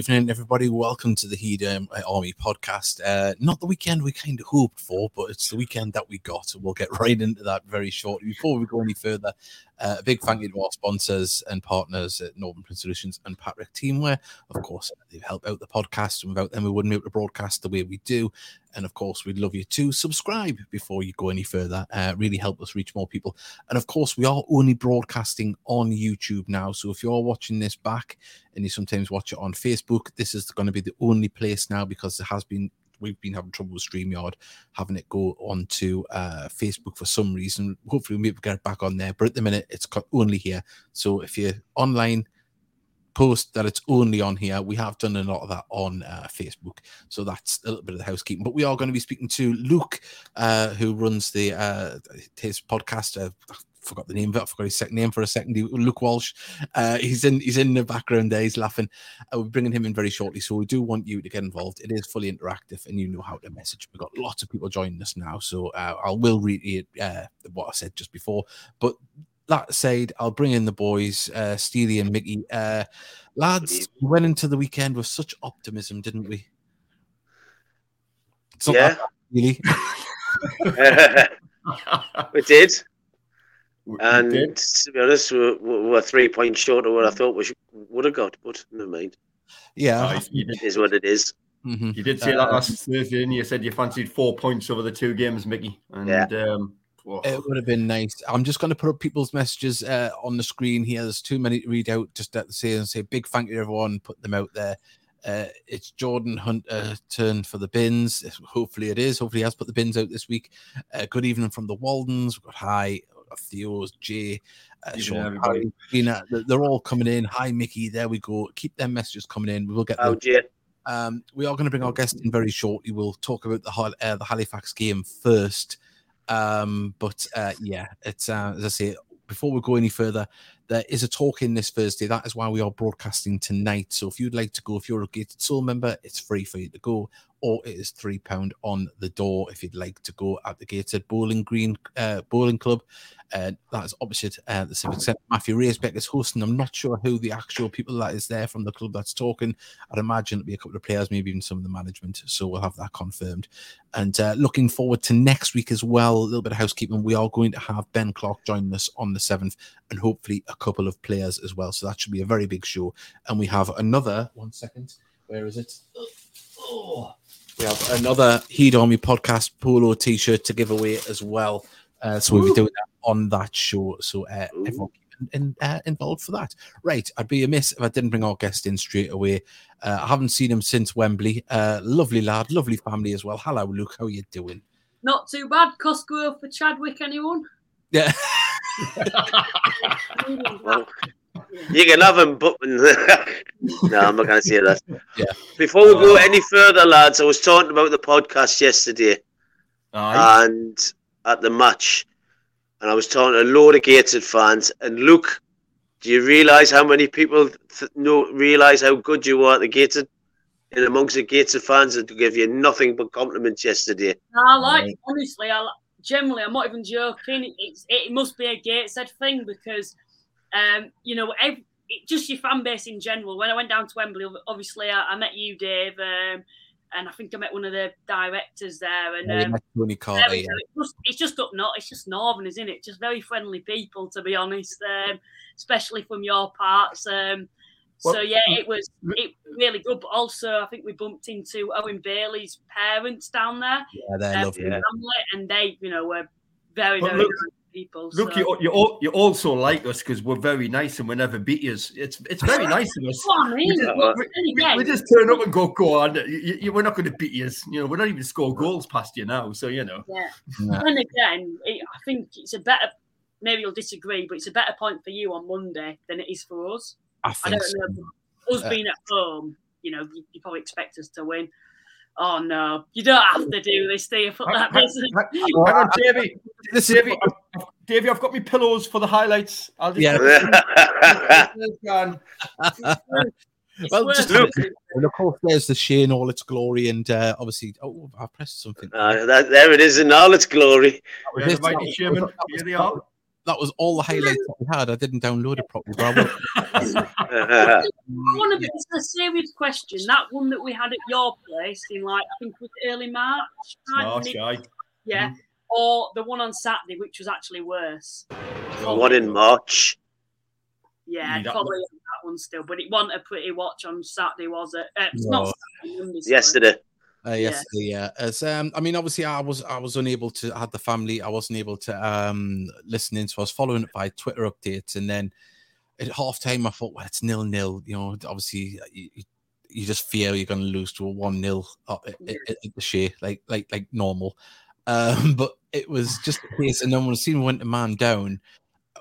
Evening, everybody. Welcome to the Heed um, Army podcast. Uh, not the weekend we kind of hoped for, but it's the weekend that we got. We'll get right into that very shortly. Before we go any further, uh, a big thank you to our sponsors and partners at Northern Print Solutions and Patrick Teamwear. Of course, they've helped out the podcast, and without them, we wouldn't be able to broadcast the way we do. And of course, we'd love you to subscribe before you go any further. Uh, really help us reach more people. And of course, we are only broadcasting on YouTube now. So if you're watching this back and you sometimes watch it on Facebook, this is going to be the only place now because there has been we've been having trouble with StreamYard having it go onto uh, Facebook for some reason. Hopefully, we'll get it back on there. But at the minute, it's only here. So if you're online, post that it's only on here. We have done a lot of that on uh, Facebook, so that's a little bit of the housekeeping. But we are going to be speaking to Luke, uh, who runs the uh, his podcast. Forgot the name of it. I forgot his second name for a second. Luke Walsh. Uh, he's in. He's in the background there. He's laughing. Uh, we're bringing him in very shortly. So we do want you to get involved. It is fully interactive, and you know how to message. We've got lots of people joining us now. So uh, I will read uh, what I said just before. But that said, I'll bring in the boys, uh, Steely and Mickey. Uh, lads, we went into the weekend with such optimism, didn't we? Yeah. really. we did. And did. to be honest, we're, we're, three points short of what I thought we should, would have got, but never mind. Yeah. Oh, it is what it is. Mm-hmm. You did say uh, that last Thursday, and you said you fancied four points over the two games, Mickey. And yeah. um, it would have been nice. I'm just going to put up people's messages uh, on the screen here. There's too many to read out. Just at the say and say big thank you to everyone. Put them out there. Uh, it's Jordan Hunter turn for the bins. Hopefully it is. Hopefully he has put the bins out this week. Uh, good evening from the Waldens. We've got hi, Theo's, Jay, uh, Sean, Harry, Tina. They're all coming in. Hi, Mickey. There we go. Keep them messages coming in. We will get. Oh, Jay. Um, we are going to bring our guest in very shortly. We'll talk about the uh, the Halifax game first. Um, but uh, yeah, it's uh, as I say, before we go any further, there is a talk in this Thursday. That is why we are broadcasting tonight. So if you'd like to go, if you're a Gated Soul member, it's free for you to go, or it is three pound on the door if you'd like to go at the Gated Bowling Green uh, Bowling Club. Uh, that is opposite uh, the Civic Centre. Matthew Raisbeck is hosting. I'm not sure who the actual people that is there from the club that's talking. I'd imagine it'll be a couple of players, maybe even some of the management. So we'll have that confirmed. And uh, looking forward to next week as well. A little bit of housekeeping. We are going to have Ben Clark joining us on the 7th and hopefully a couple of players as well. So that should be a very big show. And we have another, one second, where is it? Oh, we have another Heed Army podcast polo t shirt to give away as well. Uh, so we'll be doing that on that show. So uh, everyone in, uh, involved for that. Right, I'd be amiss if I didn't bring our guest in straight away. Uh, I haven't seen him since Wembley. Uh, lovely lad, lovely family as well. Hello, Luke. How are you doing? Not too bad. Costco for Chadwick, anyone? Yeah. you can have him, but no, I'm not going to say that. Yeah. Before we go any further, lads, I was talking about the podcast yesterday, Aye. and at the match, and I was talking to a load of Gateshead fans. And Luke, do you realise how many people th- know realise how good you are at the Gateshead? And amongst the Gateshead fans that give you nothing but compliments yesterday. I like right. honestly, I generally I'm not even joking. It's it must be a Gateshead thing because um, you know, every, just your fan base in general. When I went down to Wembley, obviously I, I met you, Dave. Um, and I think I met one of the directors there. And um, Tony Carter, yeah. it's, just, it's just up north. It's just northern, isn't it? Just very friendly people, to be honest. Um, especially from your parts. Um, well, so yeah, it was it really good. But also, I think we bumped into Owen Bailey's parents down there. Yeah, they're um, lovely. Family, and they, you know, were very very. Look, people. Look, so. you you you also like us because we're very nice and we never beat you. It's it's very nice of us. I mean, we, just, we, we, we, just, turn up and go, go on. You, you, we're not going to beat you. You know, we're not even score goals past you now. So you know. Yeah. No. And again, it, I think it's a better. Maybe you'll disagree, but it's a better point for you on Monday than it is for us. I think I don't so. know. Us uh, being at home, you know, you, you probably expect us to win oh no, you don't have to do this, do you? Put that hang, hang on, Davey. Davey, I've, Davey, I've got my pillows for the highlights. I'll just yeah. well, just look. And of course, there's the Shane all its glory, and uh, obviously, oh, I pressed something. Uh, that, there it is in all its glory. Here they are. that was all the highlights that we had. I didn't download it properly. But I want to it's a serious question. That one that we had at your place in like I think it was early March. March, yeah. Mm-hmm. Or the one on Saturday, which was actually worse. One in March. Yeah, probably that, that one still, but it wasn't a pretty watch on Saturday, was it? Uh, it's no. not Saturday, yesterday. Uh, yesterday, yeah. yeah. As um, I mean, obviously, I was I was unable to. I had the family. I wasn't able to um listen in, so I was following it by Twitter updates, and then at half time, I thought, well, it's nil nil. You know, obviously, you, you just fear you're going to lose to a one nil at, at, the Shay, like like like normal. Um, but it was just a case, and then when the scene went to man down,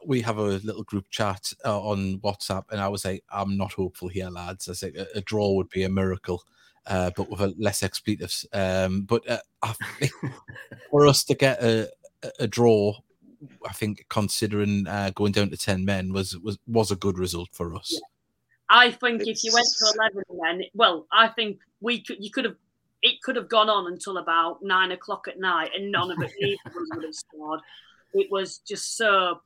we have a little group chat uh, on WhatsApp, and I was like, I'm not hopeful here, lads. I said a, a draw would be a miracle uh, but with a less expletives. Um, but uh, for us to get a, a draw, I think considering uh, going down to ten men was was was a good result for us. Yeah. I think it's... if you went to eleven men, well, I think we could you could have it could have gone on until about nine o'clock at night, and none of it would have scored. It was just so.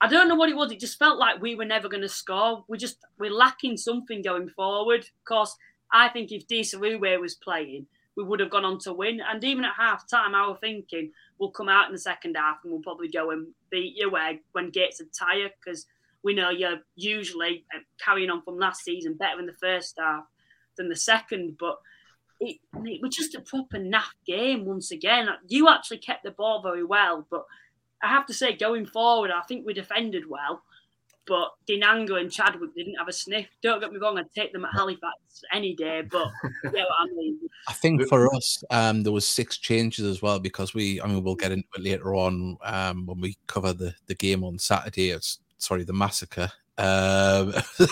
I don't know what it was. It just felt like we were never going to score. We just we're lacking something going forward. Of course, I think if Disarue was playing, we would have gone on to win. And even at half time, I was thinking we'll come out in the second half and we'll probably go and beat you where when Gates are tired because we know you're usually uh, carrying on from last season better in the first half than the second. But it, it was just a proper naff game once again. You actually kept the ball very well, but I have to say, going forward, I think we defended well but Dinanga and Chadwick didn't have a sniff. Don't get me wrong, I'd take them at Halifax any day, but yeah, I mean. I think for us, um, there was six changes as well because we, I mean, we'll get into it later on um, when we cover the, the game on Saturday. It's, sorry, the massacre. Um,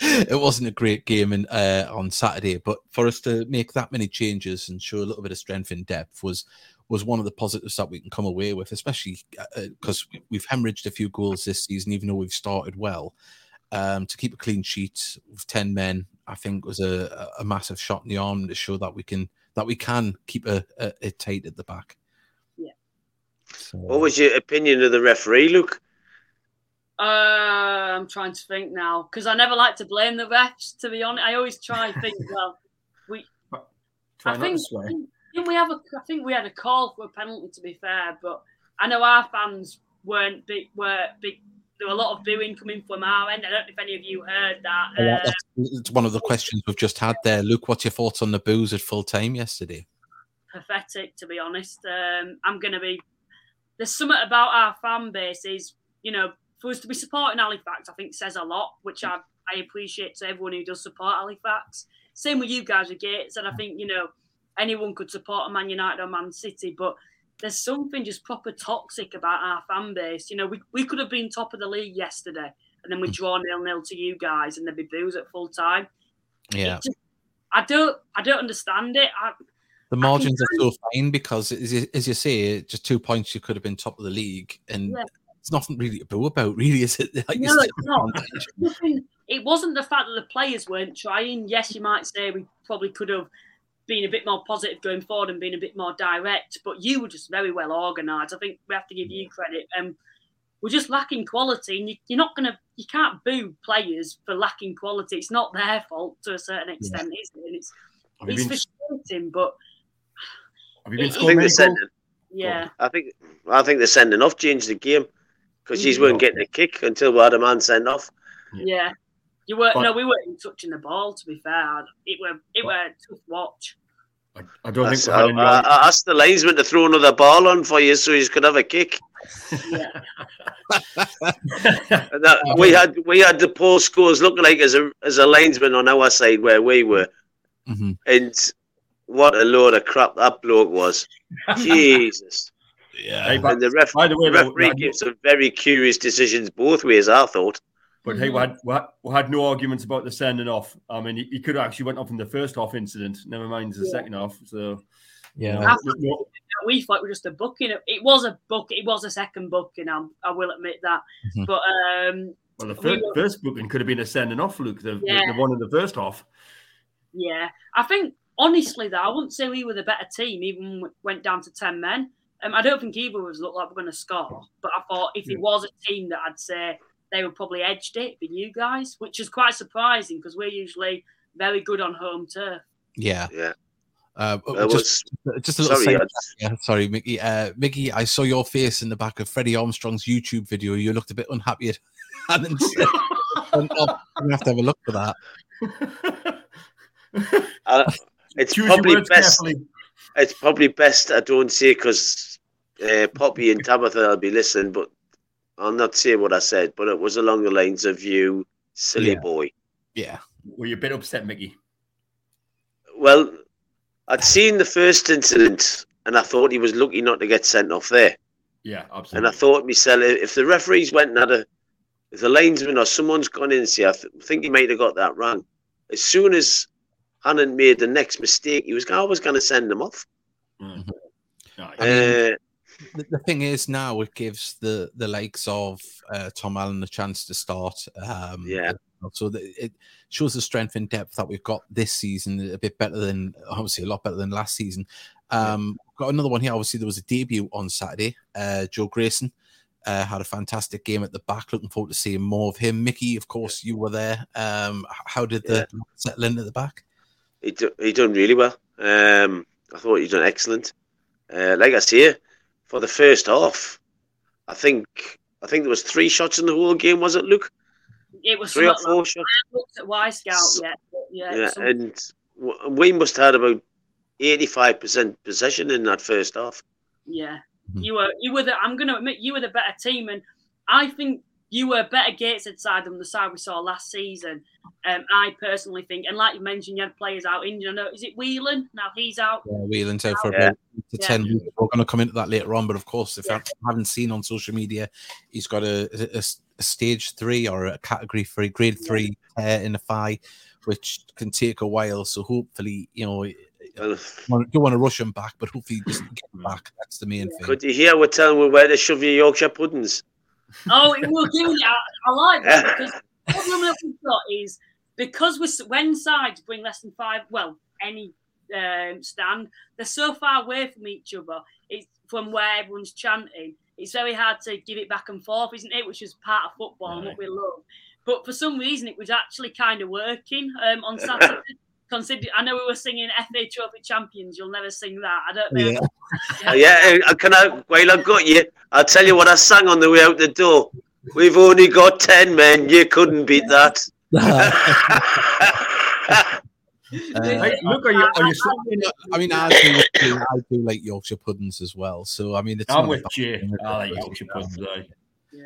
it wasn't a great game in, uh, on Saturday, but for us to make that many changes and show a little bit of strength in depth was was one of the positives that we can come away with, especially because uh, uh we've hemorrhaged a few goals this season, even though we've started well. Um, to keep a clean sheet with ten men, I think was a, a massive shot in the arm to show that we can that we can keep a, a, a tight at the back. Yeah. So, what was your opinion of the referee, Luke? Uh, I'm trying to think now because I never like to blame the refs. To be honest, I always try and think. well, we. Try I think, didn't we have a? I think we had a call for a penalty. To be fair, but I know our fans weren't big. Were big. There were a lot of booing coming from our end. I don't know if any of you heard that. Uh, it's one of the questions we've just had there. Luke, what's your thoughts on the boos at full time yesterday? Pathetic, to be honest. Um, I'm going to be. There's something about our fan base is, you know, for us to be supporting Halifax, I think says a lot, which I, I appreciate to everyone who does support Halifax. Same with you guys with Gates, and I think you know anyone could support a Man United or Man City, but there's something just proper toxic about our fan base. You know, we, we could have been top of the league yesterday, and then we mm. draw nil nil to you guys, and there'd be booze at full time. Yeah, just, I don't I don't understand it. I, the margins are so fine because, as you, as you, say, just two points you could have been top of the league, and yeah. It's nothing really to boo about, really, is it? Like no, it's not. it wasn't the fact that the players weren't trying. Yes, you might say we probably could have been a bit more positive going forward and being a bit more direct. But you were just very well organised. I think we have to give you credit. Um, we're just lacking quality, and you, are not going to, you can't boo players for lacking quality. It's not their fault to a certain extent, yeah. is it? And it's it's been, frustrating, but have you been scoring I think sending, Yeah, I think I think they're sending off changed the game because you weren't getting a kick until we had a man sent off. Yeah. You were no, we weren't touching the ball. To be fair, it were it were a tough watch. I, I don't that's, think. I, I, I, asked the linesman to throw another ball on for you so you could have a kick. Yeah. that, we had we had the poor scores looking like as a as a linesman on our side where we were, mm-hmm. and what a load of crap that bloke was. Jesus. Yeah. Hey, and the, ref, the, way, the referee gives some very curious decisions both ways. I thought. But hey, we had, we had, we had no arguments about the sending off. I mean, he, he could have actually went off in the first half incident. Never mind the yeah. second half. So yeah, we thought it was just a booking. It was a book. It was a second booking. I, I will admit that. Mm-hmm. But um, well, the first, we were, first booking could have been a sending off, Luke. The, yeah. the, the one in the first half. Yeah, I think honestly though, I wouldn't say we were the better team. Even went down to ten men. Um, I don't think either of us looked like we're going to score, but I thought if it was a team that I'd say they would probably edged it, be you guys, which is quite surprising because we're usually very good on home turf. Yeah. Yeah. Uh, just, was, just a little sorry, yeah, sorry, Mickey. Uh, Mickey, I saw your face in the back of Freddie Armstrong's YouTube video. You looked a bit unhappy at I'm gonna have to have a look for that. Uh, it's Choose probably best. Carefully. It's probably best I don't say because uh, Poppy and Tabitha will be listening, but I'll not say what I said. But it was along the lines of you, silly yeah. boy. Yeah. Were you a bit upset, Mickey? Well, I'd seen the first incident and I thought he was lucky not to get sent off there. Yeah, absolutely. And I thought myself, if the referees went and had a, if the linesman or someone's gone in and say, I th- think he might have got that wrong. As soon as Hannon made the next mistake, he was always going to send them off. Mm-hmm. I mean, uh, the, the, thing is now it gives the the likes of uh, Tom Allen the chance to start. Um, yeah. So the, it shows the strength and depth that we've got this season a bit better than obviously a lot better than last season. Um, got another one here. Obviously, there was a debut on Saturday. Uh, Joe Grayson uh, had a fantastic game at the back. Looking forward to seeing more of him. Mickey, of course, you were there. Um, how did the yeah. settle in at the back? He do, he done really well. Um, I thought he done excellent. Uh, like I say, for the first half, I think I think there was three shots in the whole game. Was it, Luke? It was three or four like, shots. I looked at Wyscout, yeah, yeah. yeah and we must have had about eighty-five percent possession in that first half. Yeah, mm-hmm. you were you were the. I'm going to admit you were the better team, and I think you were better Gateshead side than the side we saw last season. Um, I personally think, and like you mentioned, you had players out injured. I know, is it Whelan? Now he's out. Yeah, Whelan's out for yeah. about to yeah. 10 weeks. We're going to come into that later on. But of course, if yeah. I haven't seen on social media, he's got a, a, a stage three or a category three, grade three tear in the thigh, which can take a while. So hopefully, you know, you don't want to rush him back, but hopefully just get him back. That's the main thing. Could you hear we're telling we where to shove your Yorkshire puddings? Oh, it will do. I, I like that because the problem that we've got is because we're when sides bring less than five, well, any um, stand, they're so far away from each other. It's from where everyone's chanting. It's very hard to give it back and forth, isn't it? Which is part of football right. and what we love. But for some reason, it was actually kind of working um, on Saturday. Consider, I know we were singing FA Trophy Champions. You'll never sing that. I don't know. Yeah, yeah. Uh, can I? While I've got you, I'll tell you what I sang on the way out the door. We've only got ten men. You couldn't beat that. Uh, hey, look, are you, are you I mean, I do, I do like Yorkshire puddings as well. So, I mean, it's I'm with you. I like Yorkshire puddings.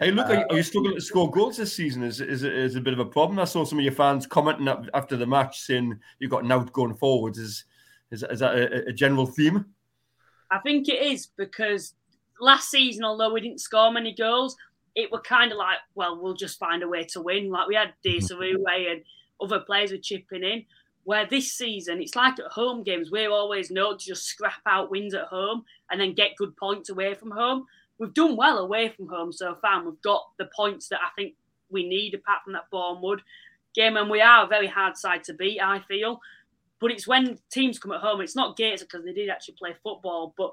Hey, look, are you, you, uh, struggling to score goals this season? Is is is a bit of a problem? I saw some of your fans commenting after the match saying you've got an out going forwards. Is is, is that a, a general theme? I think it is because last season, although we didn't score many goals, it were kind of like, well, we'll just find a way to win. Like we had mm-hmm. Desaru and other players were chipping in. Where this season, it's like at home games, we're always known to just scrap out wins at home and then get good points away from home. We've done well away from home so far. we've got the points that I think we need, apart from that Bournemouth game. And we are a very hard side to beat, I feel. But it's when teams come at home, it's not Gates because they did actually play football, but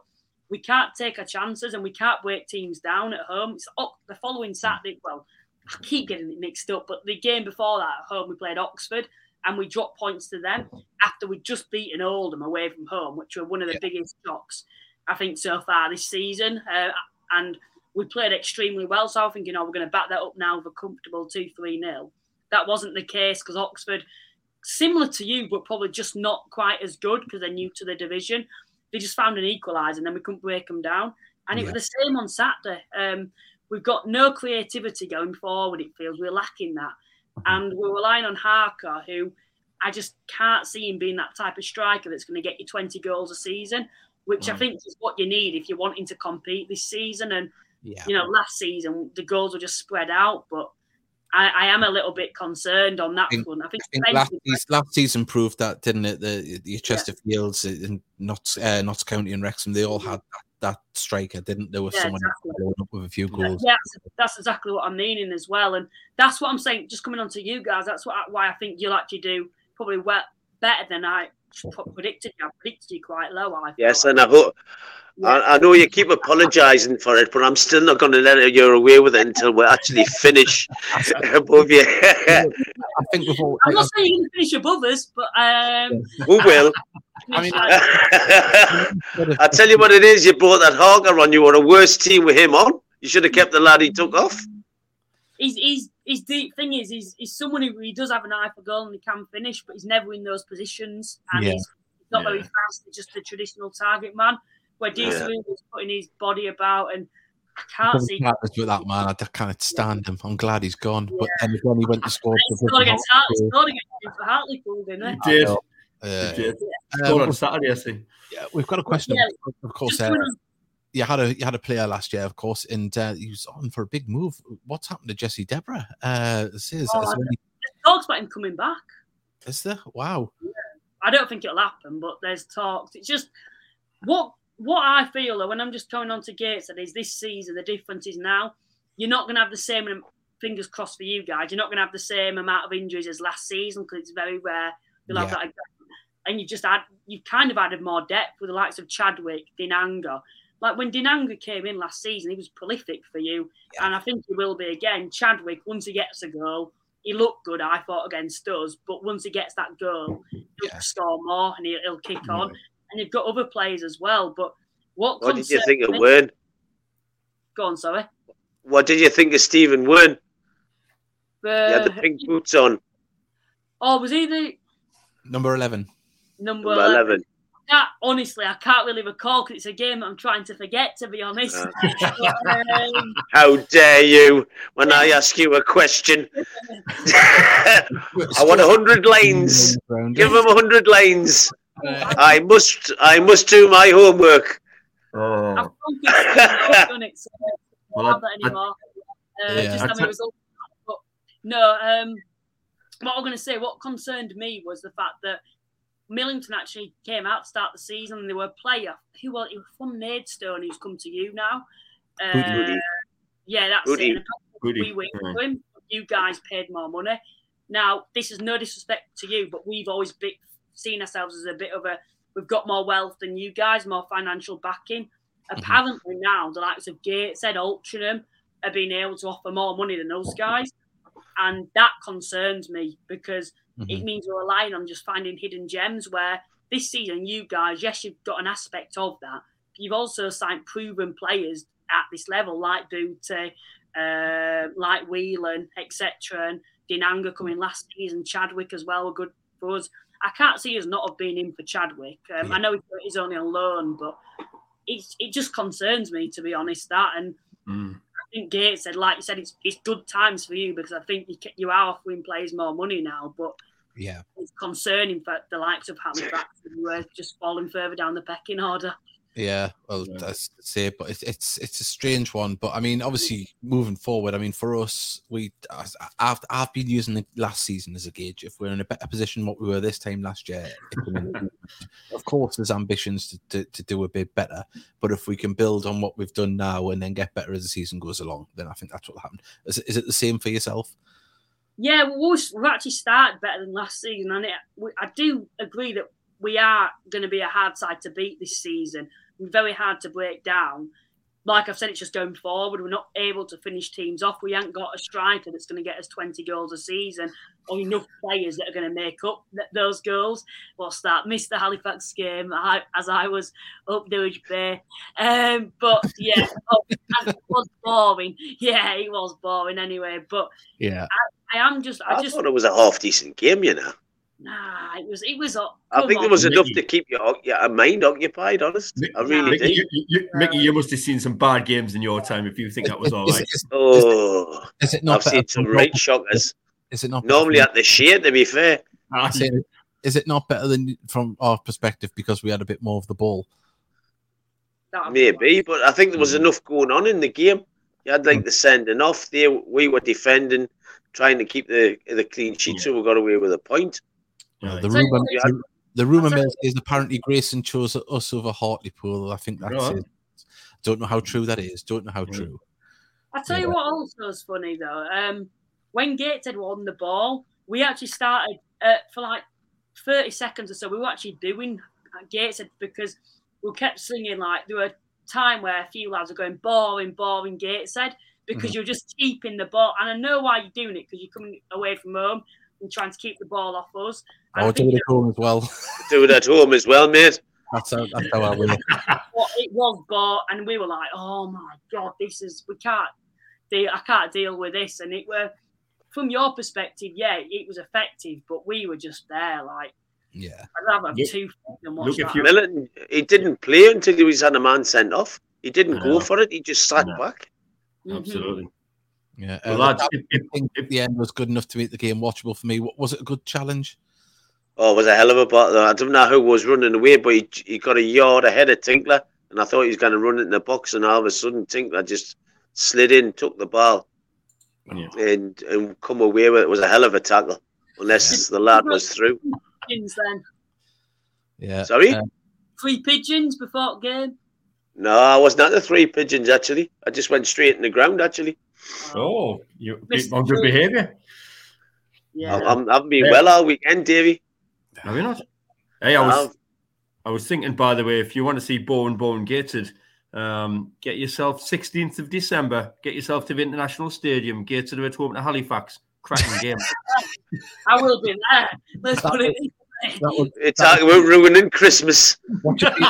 we can't take our chances and we can't break teams down at home. It's up the following Saturday. Well, I keep getting it mixed up, but the game before that at home, we played Oxford and we dropped points to them after we'd just beaten Oldham away from home, which were one of the yeah. biggest shocks I think so far this season. Uh, and we played extremely well. So I'm thinking, oh, we're going to back that up now with a comfortable 2 3 0. That wasn't the case because Oxford, similar to you, but probably just not quite as good because they're new to the division they just found an equaliser and then we couldn't break them down. And yeah. it was the same on Saturday. Um, we've got no creativity going forward, it feels. We're lacking that. Mm-hmm. And we're relying on Harker, who I just can't see him being that type of striker that's going to get you 20 goals a season, which. I think is what you need if you're wanting to compete this season. And, yeah. you know, last season, the goals were just spread out. But I, I, am a little bit concerned on that think, one. I think, I think last, last, season proved that, didn't it? The, the Chesterfields, yeah. and Notts, uh, Notts County, and Wrexham, they all had that, that striker, didn't there? Was yeah, someone exactly. up with a few goals. Yeah, that's, that's, exactly what I'm meaning as well, and that's what I'm saying. Just coming on to you guys, that's what why I think you'll actually do probably well, better than I predicted you. I predicted you quite low. I yes, and I hope. Yeah. I, I, know you keep apologising for it, but I'm still not going to let you away with it until we actually finish above you. I think before, I'm not saying you're going to finish above us, but um, we will. I mean, I tell you what it is. You brought that Harker on. You were a worse team with him on. You should have kept the lad he took off. He's he's his deep thing is he's, he's someone who he does have an eye for goal and he can finish, but he's never in those positions and yeah. he's not yeah. very fast. He's just a traditional target man. Where Diesel yeah. is putting his body about and I can't see with that man. I can't stand him. I'm glad he's gone. Yeah. But then again, he went to score. He scored against Hartley. Scored against Hartlepool, didn't he? He did. Uh, he did. Yeah. On Saturday, I see. Yeah, we've got a question. Yeah. Of course, uh, you had a you had a player last year, of course, and uh, he was on for a big move. What's happened to Jesse Debrah? Uh, this is, oh, is talks about him coming back. Is there? Wow. Yeah. I don't think it'll happen, but there's talks. It's just what what I feel though when I'm just coming on to Gates that is this season. The difference is now you're not going to have the same. Fingers crossed for you guys. You're not going to have the same amount of injuries as last season because it's very rare you'll yeah. have that. And you just add, you've kind of added more depth with the likes of Chadwick, Dinanga, like when Dinanga came in last season, he was prolific for you, yeah. and I think he will be again. Chadwick, once he gets a goal, he looked good, I thought, against us. But once he gets that goal, he'll yeah. score more and he'll, he'll kick yeah. on. And you've got other players as well. But what? What did you think of Wearne? Go on, sorry. What did you think of Stephen Wearne? Uh, he had the pink boots on. Oh, was he the number eleven? Number, number 11. 11 can't, honestly, I can't really recall because it's a game I'm trying to forget, to be honest. um, How dare you when I ask you a question? I want a hundred lanes. Give them a hundred lanes. I must. I must do my homework. Oh. I've done it, so I don't have that anymore. Uh, yeah. Just having results. But no, um, what I'm going to say, what concerned me was the fact that Millington actually came out to start the season and they were a player who was, he was from Maidstone who's come to you now. Uh, yeah, that's Goody. it. We went yeah. to him. You guys paid more money. Now, this is no disrespect to you, but we've always been, seen ourselves as a bit of a we've got more wealth than you guys, more financial backing. Mm-hmm. Apparently now the likes of Gateshead, Altrincham are being able to offer more money than those guys. And that concerns me because Mm-hmm. It means we're relying on just finding hidden gems where this season, you guys, yes, you've got an aspect of that. you've also signed proven players at this level, like Booty, uh, like Whelan, etc. And Dinanga coming last season, Chadwick as well were good for us. I can't see us not have been in for Chadwick. Um, yeah. I know he's only on loan, but it's, it just concerns me to be honest. That and mm. I think Gates said, like you said, it's it's good times for you because I think you, you are offering players more money now, but yeah, it's concerning for the likes of Halifax who are just falling further down the pecking order. Yeah, well, yeah. that's it. But it's it's it's a strange one. But I mean, obviously, moving forward, I mean, for us, we I've I've been using the last season as a gauge. If we're in a better position what we were this time last year, of course, there's ambitions to, to, to do a bit better. But if we can build on what we've done now and then get better as the season goes along, then I think that's what happened. Is it, is it the same for yourself? Yeah, we've actually started better than last season, and it, I do agree that we are going to be a hard side to beat this season very hard to break down. Like I've said, it's just going forward. We're not able to finish teams off. We haven't got a striker that's going to get us 20 goals a season or enough players that are going to make up those goals. What's that? Missed the Halifax game as I was up Druridge Bay. Um, but yeah, oh, it was boring. Yeah, it was boring anyway. But yeah, I, I am just. I, I just thought it was a half decent game, you know. Nah, it was. It was. Uh, I think there was enough Mickey. to keep your, your mind occupied. Honest, Mickey, I really Mickey, did. You, you, Mickey, you must have seen some bad games in your time. If you think that was all right. Is, oh, is it not? I've seen some right shockers. Is it not normally at the Shay? To be fair, is it not better than from our perspective because we had a bit more of the ball? Maybe, but I think there was hmm. enough going on in the game. You had like hmm. the sending off there. We were defending, trying to keep the the clean sheet, so we got away with a point. The rumor, the, the rumor mill is apparently Grayson chose us over Hartlepool. I think that's right. it. Don't know how true that is. Don't know how true. I tell yeah. you what, also is funny though. Um, when Gates had won the ball, we actually started uh, for like 30 seconds or so, we were actually doing Gateshead because we kept singing like there were time where a few lads were going boring, boring Gateshead because mm-hmm. you're just keeping the ball. And I know why you're doing it because you're coming away from home and trying to keep the ball off us. And I would do it at home as well. do it at home as well, mate. That's how, that's how I will. well, it was, but and we were like, oh my god, this is we can't. Deal, I can't deal with this, and it were from your perspective, yeah, it was effective, but we were just there, like. Yeah, I'd rather have two than watch look, that. Millen, he didn't play until he was had a man sent off. He didn't go for it. He just sat back. Mm-hmm. Absolutely. Yeah, uh, well, lads, if, if, if, the end was good enough to make the game watchable for me, was it a good challenge? Oh, it was a hell of a battle. I don't know who was running away, but he, he got a yard ahead of Tinkler, and I thought he was going to run it in the box, and all of a sudden Tinkler just slid in, took the ball, yeah. and and come away with it. it was a hell of a tackle, unless yeah. the lad was through. Pigeons then. Yeah. Sorry. Um, three pigeons before the game. No, I was not the three pigeons actually. I just went straight in the ground actually. Oh, you on good behaviour. Yeah, I'm, I've been yeah. well all weekend, Davey. Have you not? Hey, I was, I was thinking, by the way, if you want to see Bowen Bowen Gated, um, get yourself 16th of December. Get yourself to the International Stadium. Gated are at home to Halifax. Cracking game. I will be there. Let's put it. Would, it's talking about ruining Christmas. Watch it, be,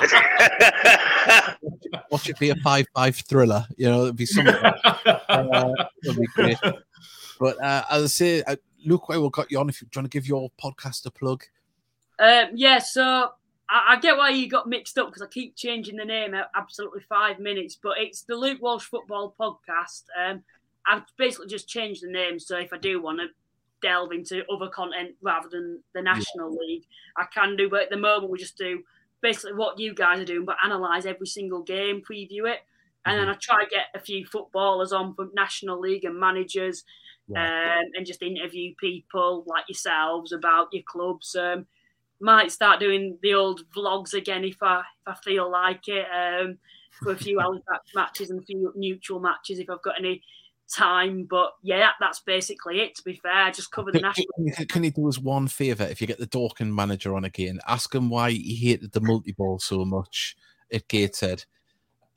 watch it be a five-five thriller. You know, it'd be something. uh, that'd be great. But uh, as I say, uh, Luke, I will got you on if you want to give your podcast a plug. Um, yeah, so I, I, get why you got mixed up because I keep changing the name absolutely five minutes, but it's the Luke Walsh Football Podcast. Um, I've basically just changed the name, so if I do want to delve into other content rather than the National yeah. League, I can do. But at the moment, we just do basically what you guys are doing, but analyze every single game, preview it, and mm-hmm. then I try to get a few footballers on from National League and managers, right. um, and just interview people like yourselves about your clubs. Um, might start doing the old vlogs again if I if I feel like it. Um, for a few Halifax matches and a few neutral matches if I've got any time. But yeah, that's basically it. To be fair, I just cover the national. Can you do us one favour if you get the Dorking manager on again? Ask him why he hated the multi ball so much at Gateshead.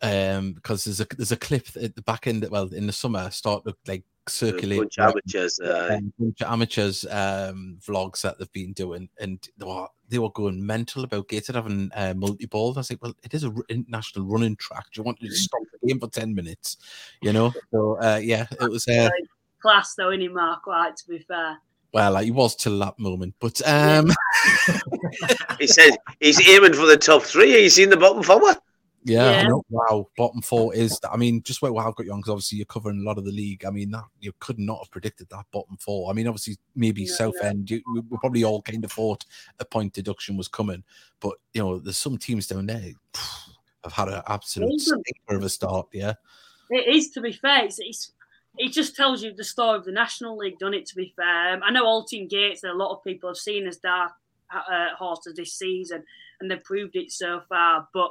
Um, because there's a there's a clip at the back end. Well, in the summer, start like circulate bunch of amateurs, uh, bunch of amateurs um, vlogs that they've been doing, and they were, they were going mental about Gateshead having uh, multi ball. I was like, well, it is an international running track. Do you want to stop the game for ten minutes? You know, so uh, yeah, it was uh, class though, any Mark? Right, to be fair. Well, he was till that moment, but um, he says he's aiming for the top three. Have you seen the bottom four? Yeah, yeah. wow. Bottom four is. I mean, just wait. Well, I've got you on because obviously you're covering a lot of the league. I mean, that you could not have predicted that bottom four. I mean, obviously maybe no, South no. End. You, we probably all kind of thought a point deduction was coming, but you know, there's some teams down there phew, have had an absolute stinker of a start. Yeah, it is. To be fair, it's, it's it just tells you the story of the National League. Done it. To be fair, um, I know Alton Gates. That a lot of people have seen as dark uh, horses this season, and they've proved it so far, but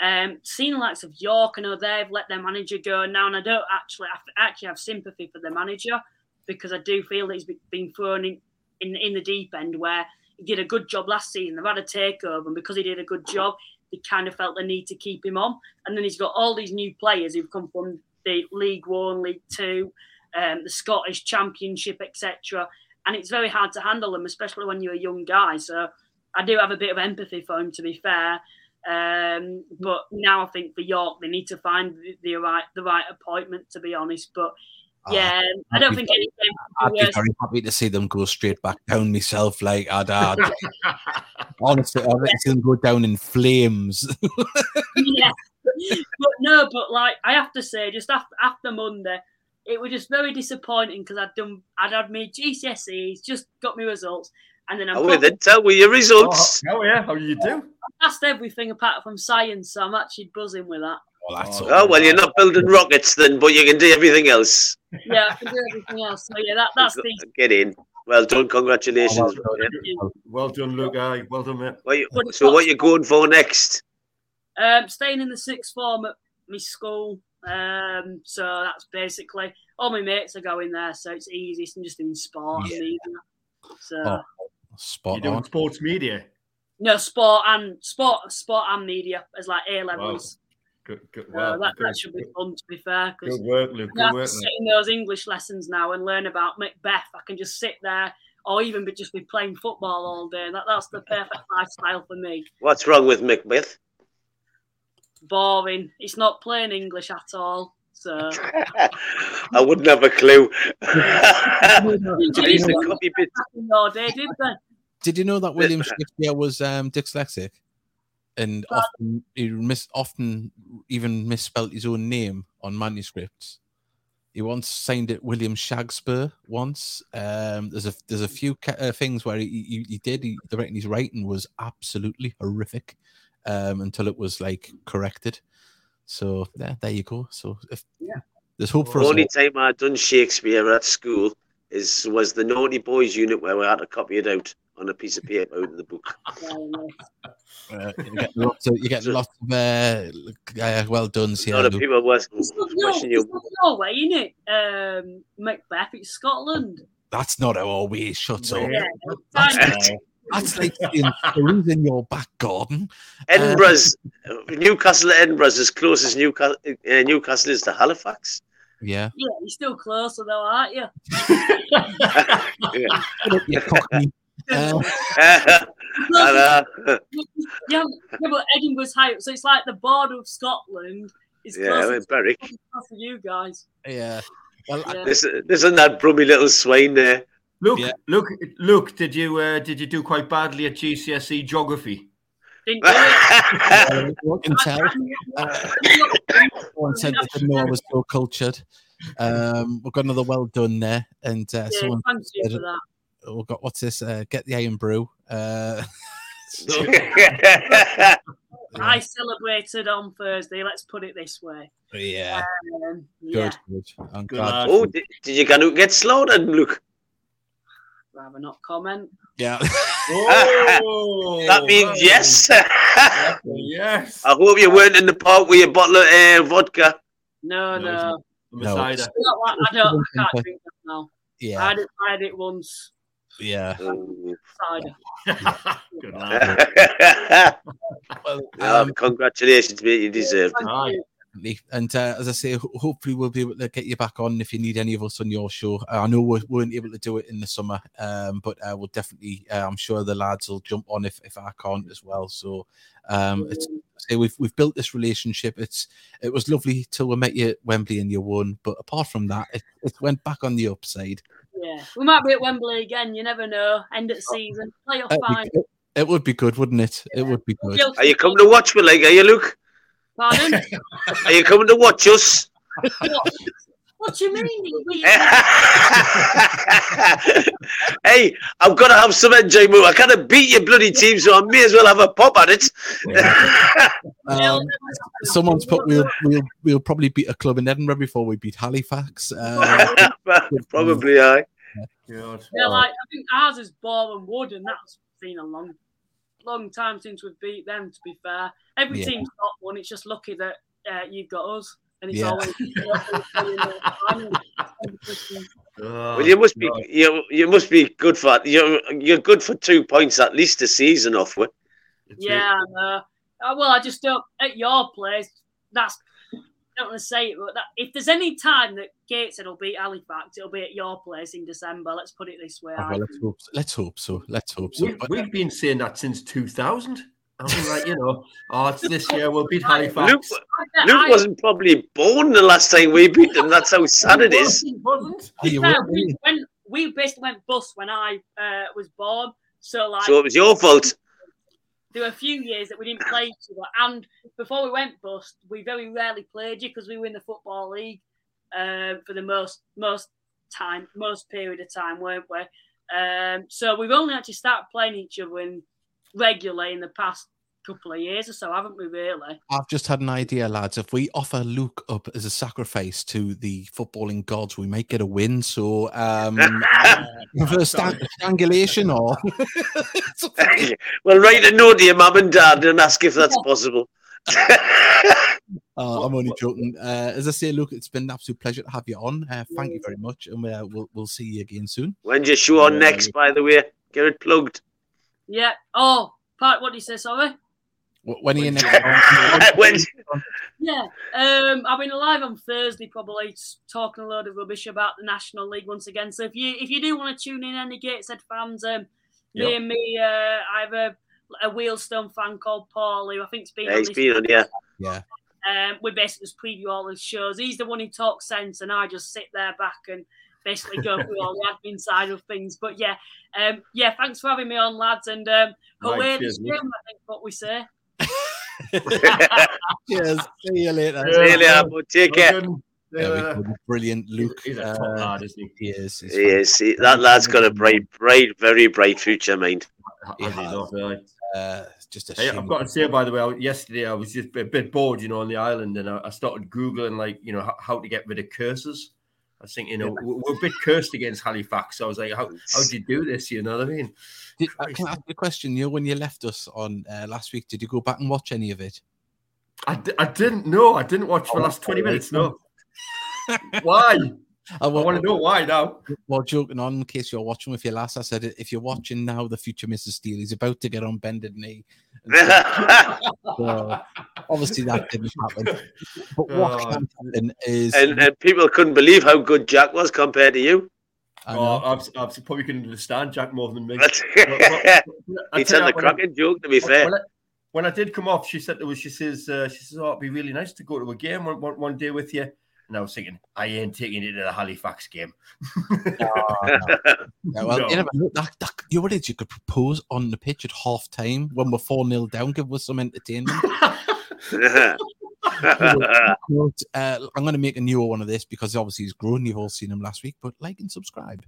um, seeing the likes of York, I know they've let their manager go now, and I don't actually I actually have sympathy for the manager because I do feel that he's been thrown in, in, in the deep end where he did a good job last season. They've had a takeover, and because he did a good job, they kind of felt the need to keep him on. And then he's got all these new players who've come from the League One, League Two, um, the Scottish Championship, etc. And it's very hard to handle them, especially when you're a young guy. So I do have a bit of empathy for him, to be fair. Um, but now I think for York they need to find the, the right the right appointment. To be honest, but ah, yeah, uh, I don't think anything. I'd be very happy to see them go straight back down myself. Like I'd, I'd honestly, I'd to see them go down in flames. yeah, but no, but like I have to say, just after after Monday, it was just very disappointing because I'd done I'd had my GCSEs, just got my results, and then I'm. Oh, then tell me your results. Oh, oh yeah, how you do? I passed everything apart from science, so I'm actually buzzing with that. Well, that's oh, well, you're not building rockets then, but you can do everything else. Yeah, I can do everything else. So yeah, that, that's the get in. Well done, congratulations. Oh, well, done. well done, Luke. Aye, well done, mate. What you, so, what you going for next? Um, staying in the sixth form at my school. Um, so that's basically all my mates are going there, so it's easy. I'm just in sport. Yeah. So. Oh Spot You're doing on. sports media. No, sport and sport, sport and media as like A levels. Good, good, Uh, well, that, good, that should be fun to be fair. Because good work, Luke. I have Good work. to sit in those English lessons now and learn about Macbeth. I can just sit there, or even be, just be playing football all day. That that's the perfect lifestyle for me. What's wrong with Macbeth? Boring. It's not plain English at all. So I wouldn't have a clue. I Did used to you- copy bits. no, they did they? Did you know that William Shakespeare was um, dyslexic, and often he mis- often even misspelt his own name on manuscripts. He once signed it William Shakespeare. Once um, there's a there's a few ca- uh, things where he, he, he did. He, the writing his writing was absolutely horrific um, until it was like corrected. So yeah, there you go. So if Yeah. there's hope for The us. only all. time I done Shakespeare at school is was the naughty boys unit where we had to copy it out on a piece of paper out of the book. Uh, you get lots of, you get lots of uh, uh, well done A here. lot of people was It's not, no, question it's you. Norway, isn't it? Um, Macbeth. It's Scotland. That's not how we shut up. Yeah. That's, that's like saying Surrey's in your back garden. Edinburgh's Newcastle. Edinburgh's as close as Newcastle. Uh, Newcastle is to Halifax. Yeah. Yeah, you're still closer though, aren't you? Yeah. Put up your cockney. Uh, and, uh, Yeah, yeah, but Edinburgh's high up, so it's like the border of Scotland is yeah, closer in Berwick. to for you guys. yeah. Well, Yeah. This, this isn't that brummy little swain there. Look, Yeah. Luke, Luke, did you uh, did you do quite badly at GCSE geography? Didn't do it. I can tell. Uh, someone said they didn't know I was so cultured. Um, we've got another well done there, and uh, Yeah, someone thank you said, for that. we've got what's this? Uh, get the A and brew. Uh, so, I celebrated on Thursday. Let's put it this way. yeah, Um, yeah, good, good. Good oh, did, did you get, get slaughtered, Luke? rather not comment. Yeah. Oh, That means right. yes. I hope you weren't in the park with your bottle of uh, vodka. No, No, no. No, Cider. Not like- I don't. I can't drink that now. I yeah, had it, I had it once. Yeah. Good lad. Well, Oh, um, congratulations, mate. You deserve it. Thank Aye. you. Definitely. And uh, as I say, hopefully we'll be able to get you back on if you need any of us on your show. Uh, I know we weren't able to do it in the summer, um, but uh, we'll definitely. Uh, I'm sure the lads will jump on if, if I can't as well. So um, it's say we've we've built this relationship. It's it was lovely till we met you at Wembley and you won, but apart from that, it, it went back on the upside. Yeah, we might be at Wembley again. You never know. End of oh. season, playoff It'd be final. good. It would be good, wouldn't it? It would be good. Are you coming to watch me, like, are you, Luke? Pardon? Are you coming to watch us? What, what do you mean? Hey, I've got to have some enjoyment. I can't beat your bloody team, so I may as well have a pop at it. Um, someone's put we'll, we'll we'll probably beat a club in Edinburgh before we beat Halifax. Uh, Probably, I. God. Yeah, like I think ours is Borehamwood, and that's been a long, long time since we've beat them. To be fair, every Yeah. team's got one. It's just lucky that uh, you've got us, and it's Yeah. always. Well, you must be you, you must be good for you're you're good for two points at least a season off with. yeah, Uh, well, I just don't at your place. That's I don't want to say it, but that, if there's any time that Gateshead will beat Halifax, it'll be at your place in December. Let's put it this way. oh, well, let's hope. So. Let's hope so. Let's hope so. We, But, we've been saying that since 2000. I mean, like, you know, oh, it's this year we'll beat Halifax. Luke, Luke wasn't probably born the last time we beat them. That's how sad it is. He wasn't. You Yeah, won't, we, when we basically went bust when I uh, was born. So like So it was your fault. there were a few years that we didn't play each other, and before we went bust, we very rarely played you because we were in the football league um, for the most most time, most period of time, weren't we? Um, so we've only actually started playing each other in regularly in the past couple of years or so, haven't we? Really? I've just had an idea, lads. If we offer Luke up as a sacrifice to the footballing gods, we might get a win. So, um, for stang- strangulation or well, write a note to your mum and dad and ask if that's possible. Uh, I'm only joking. Uh, as I say, look, it's been an absolute pleasure to have you on. Uh, thank you very much, and uh, we'll we'll see you again soon. When's your show on Yeah, next, by the way? Get it plugged. Yeah. Oh, Pat, what did you say? Sorry. When are you next? when, Yeah, um, I've been live on Thursday, probably talking a load of rubbish about the National League once again. So if you if you do want to tune in, any Gateshead fans, um, me Yep. and me, uh, I have a, a Wealdstone fan called Paul, who I think's been yeah, on he's this been on, yeah. yeah. um, we basically just preview all his shows. He's the one who talks sense, and I just sit there back and basically go through all the admin side of things. But yeah, um, yeah, thanks for having me on, lads, and um, Right, hilarious cheers, game. I think what we say. Cheers. See you later. Yeah. Really, Abbo, take care. Well There we done. go. Brilliant, Luke. He's a top Uh, lad, isn't he? he is. He is. That lad's got a bright, bright, very bright future, mind. Has He he has. really? Uh, just a hey, I've got to say, by the way, I, yesterday I was just a bit bored, you know, on the island, and I, I started googling like, you know, how, how to get rid of curses. I was thinking, you know, we're, a bit cursed against Halifax. So I was like, how how do you do this? You know what I mean? Did, uh, can I ask you a question? You know, when you left us on uh, last week, did you go back and watch any of it? I, I didn't know. I didn't watch the Oh, last twenty minutes. No. why? I, I want to know why now. Well, joking on, in case you're watching with your lass, I said if you're watching now, the future Mrs. Steele, is about to get on bended knee. So, so, obviously, that didn't happen. But what Oh. can happen is, and, and people couldn't believe how good Jack was compared to you. I Oh, know, I've, I've probably can understand Jack more than me. That's, Well, well, I he tell the what, I- cracking joke, to be fair. When I, when I did come off, she said there was. She says, uh, "She says, oh, it'd be really nice to go to a game one, one, one day with you." And I was thinking, I ain't taking it to the Halifax game. Yeah, well, No. you know. That, that, you know what it is? You could propose on the pitch at half time when we're 4 0 down, give us some entertainment. Uh, I'm going to make a newer one of this because obviously he's grown. You've all seen him last week, but like and subscribe.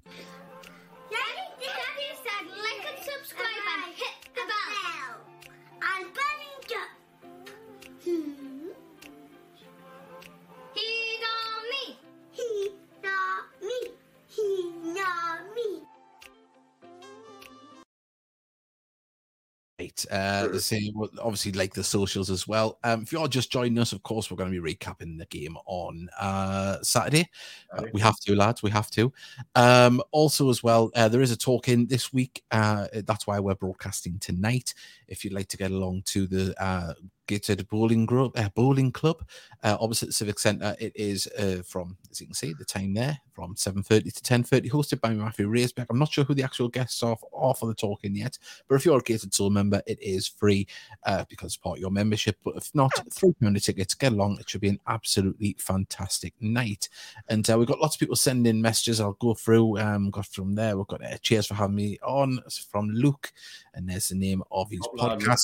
Uh, say well, obviously like the socials as well. Um, if you're just joining us, of course, we're going to be recapping the game on uh, Saturday. Uh, we have to, lads. We have to. Um, also, as well, uh, there is a talk in this week. Uh, that's why we're broadcasting tonight. If you'd like to get along to the uh, Gated Bowling Group, uh, Bowling Club, uh, opposite the Civic Centre, it is uh, from, as you can see, the time there from 7:30 to 10:30, hosted by Matthew Raisbeck. I'm not sure who the actual guests are, are for the talking yet, but if you're a Gated Soul member, it is free uh, because it's part of your membership. But if not, three pound a ticket. Get along. It should be an absolutely fantastic night. And uh, we've got lots of people sending in messages. I'll go through. Um, got from there. We've got uh, cheers for having me on It's from Luke, and there's the name of his Top lad, Luke.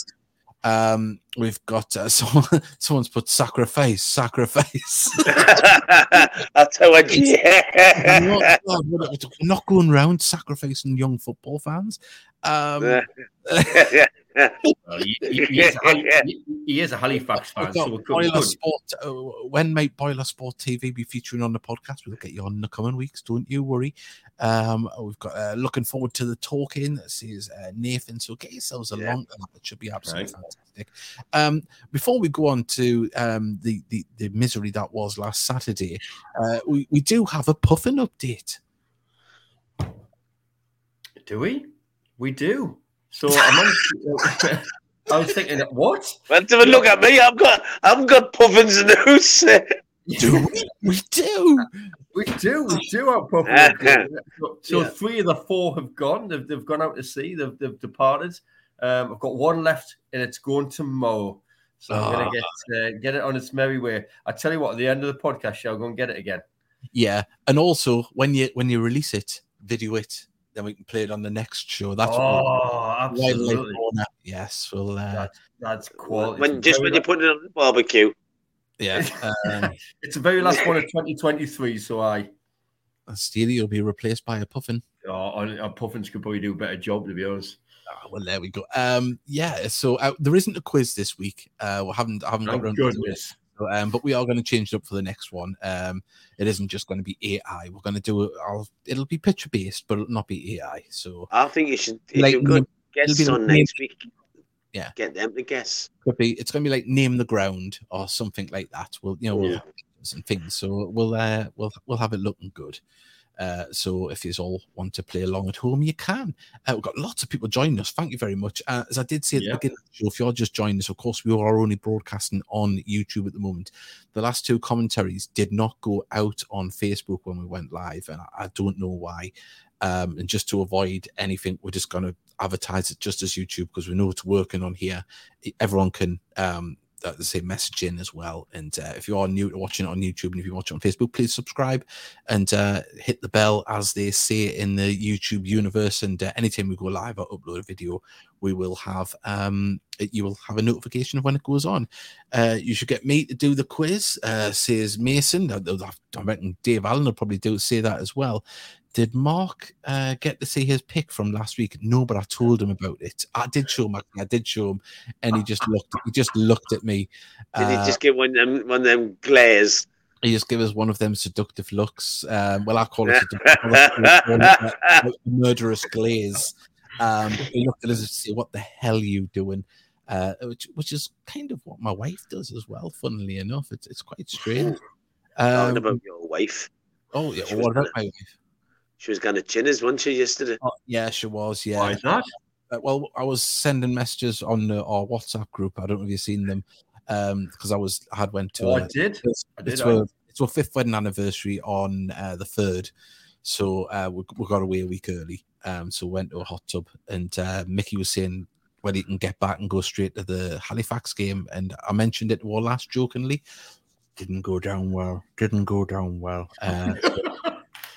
Um, we've got uh, someone, someone's put sacrifice, sacrifice. That's how I I'm not, yeah. Not- not going around sacrificing young football fans. Um, Well, he, he- he is a, Hali- he- he is a Halifax fan, so got we could, Boiler could. Sport. Uh, when might Boiler Sport TV be featuring on the podcast? We'll get you on in the coming weeks. Don't you worry. Um, we've got uh, looking forward to the talking. This is uh, Nathan. So get yourselves along. to that. It should be absolutely Right. fantastic. Um, before we go on to um, the, the the misery that was last Saturday, uh, we we do have a puffin update. Do we? We do. So I'm on, I was thinking, what? Well, have a look at me. I've got, I've got puffins in the house. Do we? We do. We do, we do have proper update. So, so Yeah. three of the four have gone. They've, they've gone out to sea. They've, they've departed. Um, I've got one left, and it's going to tomorrow. So I'm Ah. gonna get uh, get it on its merry way. I tell you what, at the end of the podcast show, I'll go and get it again. Yeah, and also when you when you release it, video it, then we can play it on the next show. That's what oh, absolutely. Yes, we'll. Uh, That's, that's quality. when just when you put it on the barbecue. yeah, um, it's the very last one of 2023. So I, Steely will be replaced by a puffin. oh, I, I Puffins could probably do a better job, to be honest. Ah, well, there we go. Um, yeah, so uh, there isn't a quiz this week. Uh, we haven't I haven't got Thank around to it, goodness. So, um, but we are going to change it up for the next one. Um, it isn't just going to be AI. We're going to do it. I'll, it'll be picture based, but it'll not be AI. So I think you should. If Like, you've got it'll guests be like next week, Yeah. get them to guess. could be it's going to be like name the ground or something like that. We'll you know we'll Yeah. some things. So we'll uh, we'll we'll have it looking good. Uh, so if you all want to play along at home, you can. Uh, we've got lots of people joining us. Thank you very much. Uh, as I did say at yeah. the beginning of the show, if you're just joining us, of course, we are only broadcasting on YouTube at the moment. The last two commentaries did not go out on Facebook when we went live, and I, I don't know why. Um, and just to avoid anything, we're just going to advertise it just as YouTube because we know it's working on here. Everyone can um, uh, the same messaging as well. And uh, if you are new to watching it on YouTube and if you watch it on Facebook, please subscribe and uh, hit the bell as they say in the YouTube universe. And uh, anytime we go live or upload a video, we will have um, you will have a notification of when it goes on. Uh, you should get me to do the quiz, uh, says Mason. I, I reckon Dave Allen will probably do say that as well. Did Mark uh, get to see his pick from last week? No, but I told him about it. I did show him. I did show him, and he just looked. He just looked at me. Did uh, he just give one of them one of them glares? He just gave us one of them seductive looks. Um, well, I call it a murderous glaze. Um, he looked at us and said, "What the hell are you doing?" Uh, which, which is kind of what my wife does as well. Funnily enough, it's it's quite strange. Um, what about your wife? Oh yeah, what about my wife? She was going to chin us, wasn't she, yesterday? Oh, yeah, she was. Yeah. Why is that? Uh, well, I was sending messages on uh, our WhatsApp group. I don't know if you've seen them because um, I was I had went to. Oh, a, I did. I did. It's, I... A, it's our fifth wedding anniversary on uh, the third, so uh, we, we got away a week early. Um, so went to a hot tub, and uh, Mickey was saying when he can get back and go straight to the Halifax game, and I mentioned it to our last jokingly. Didn't go down well. Didn't go down well.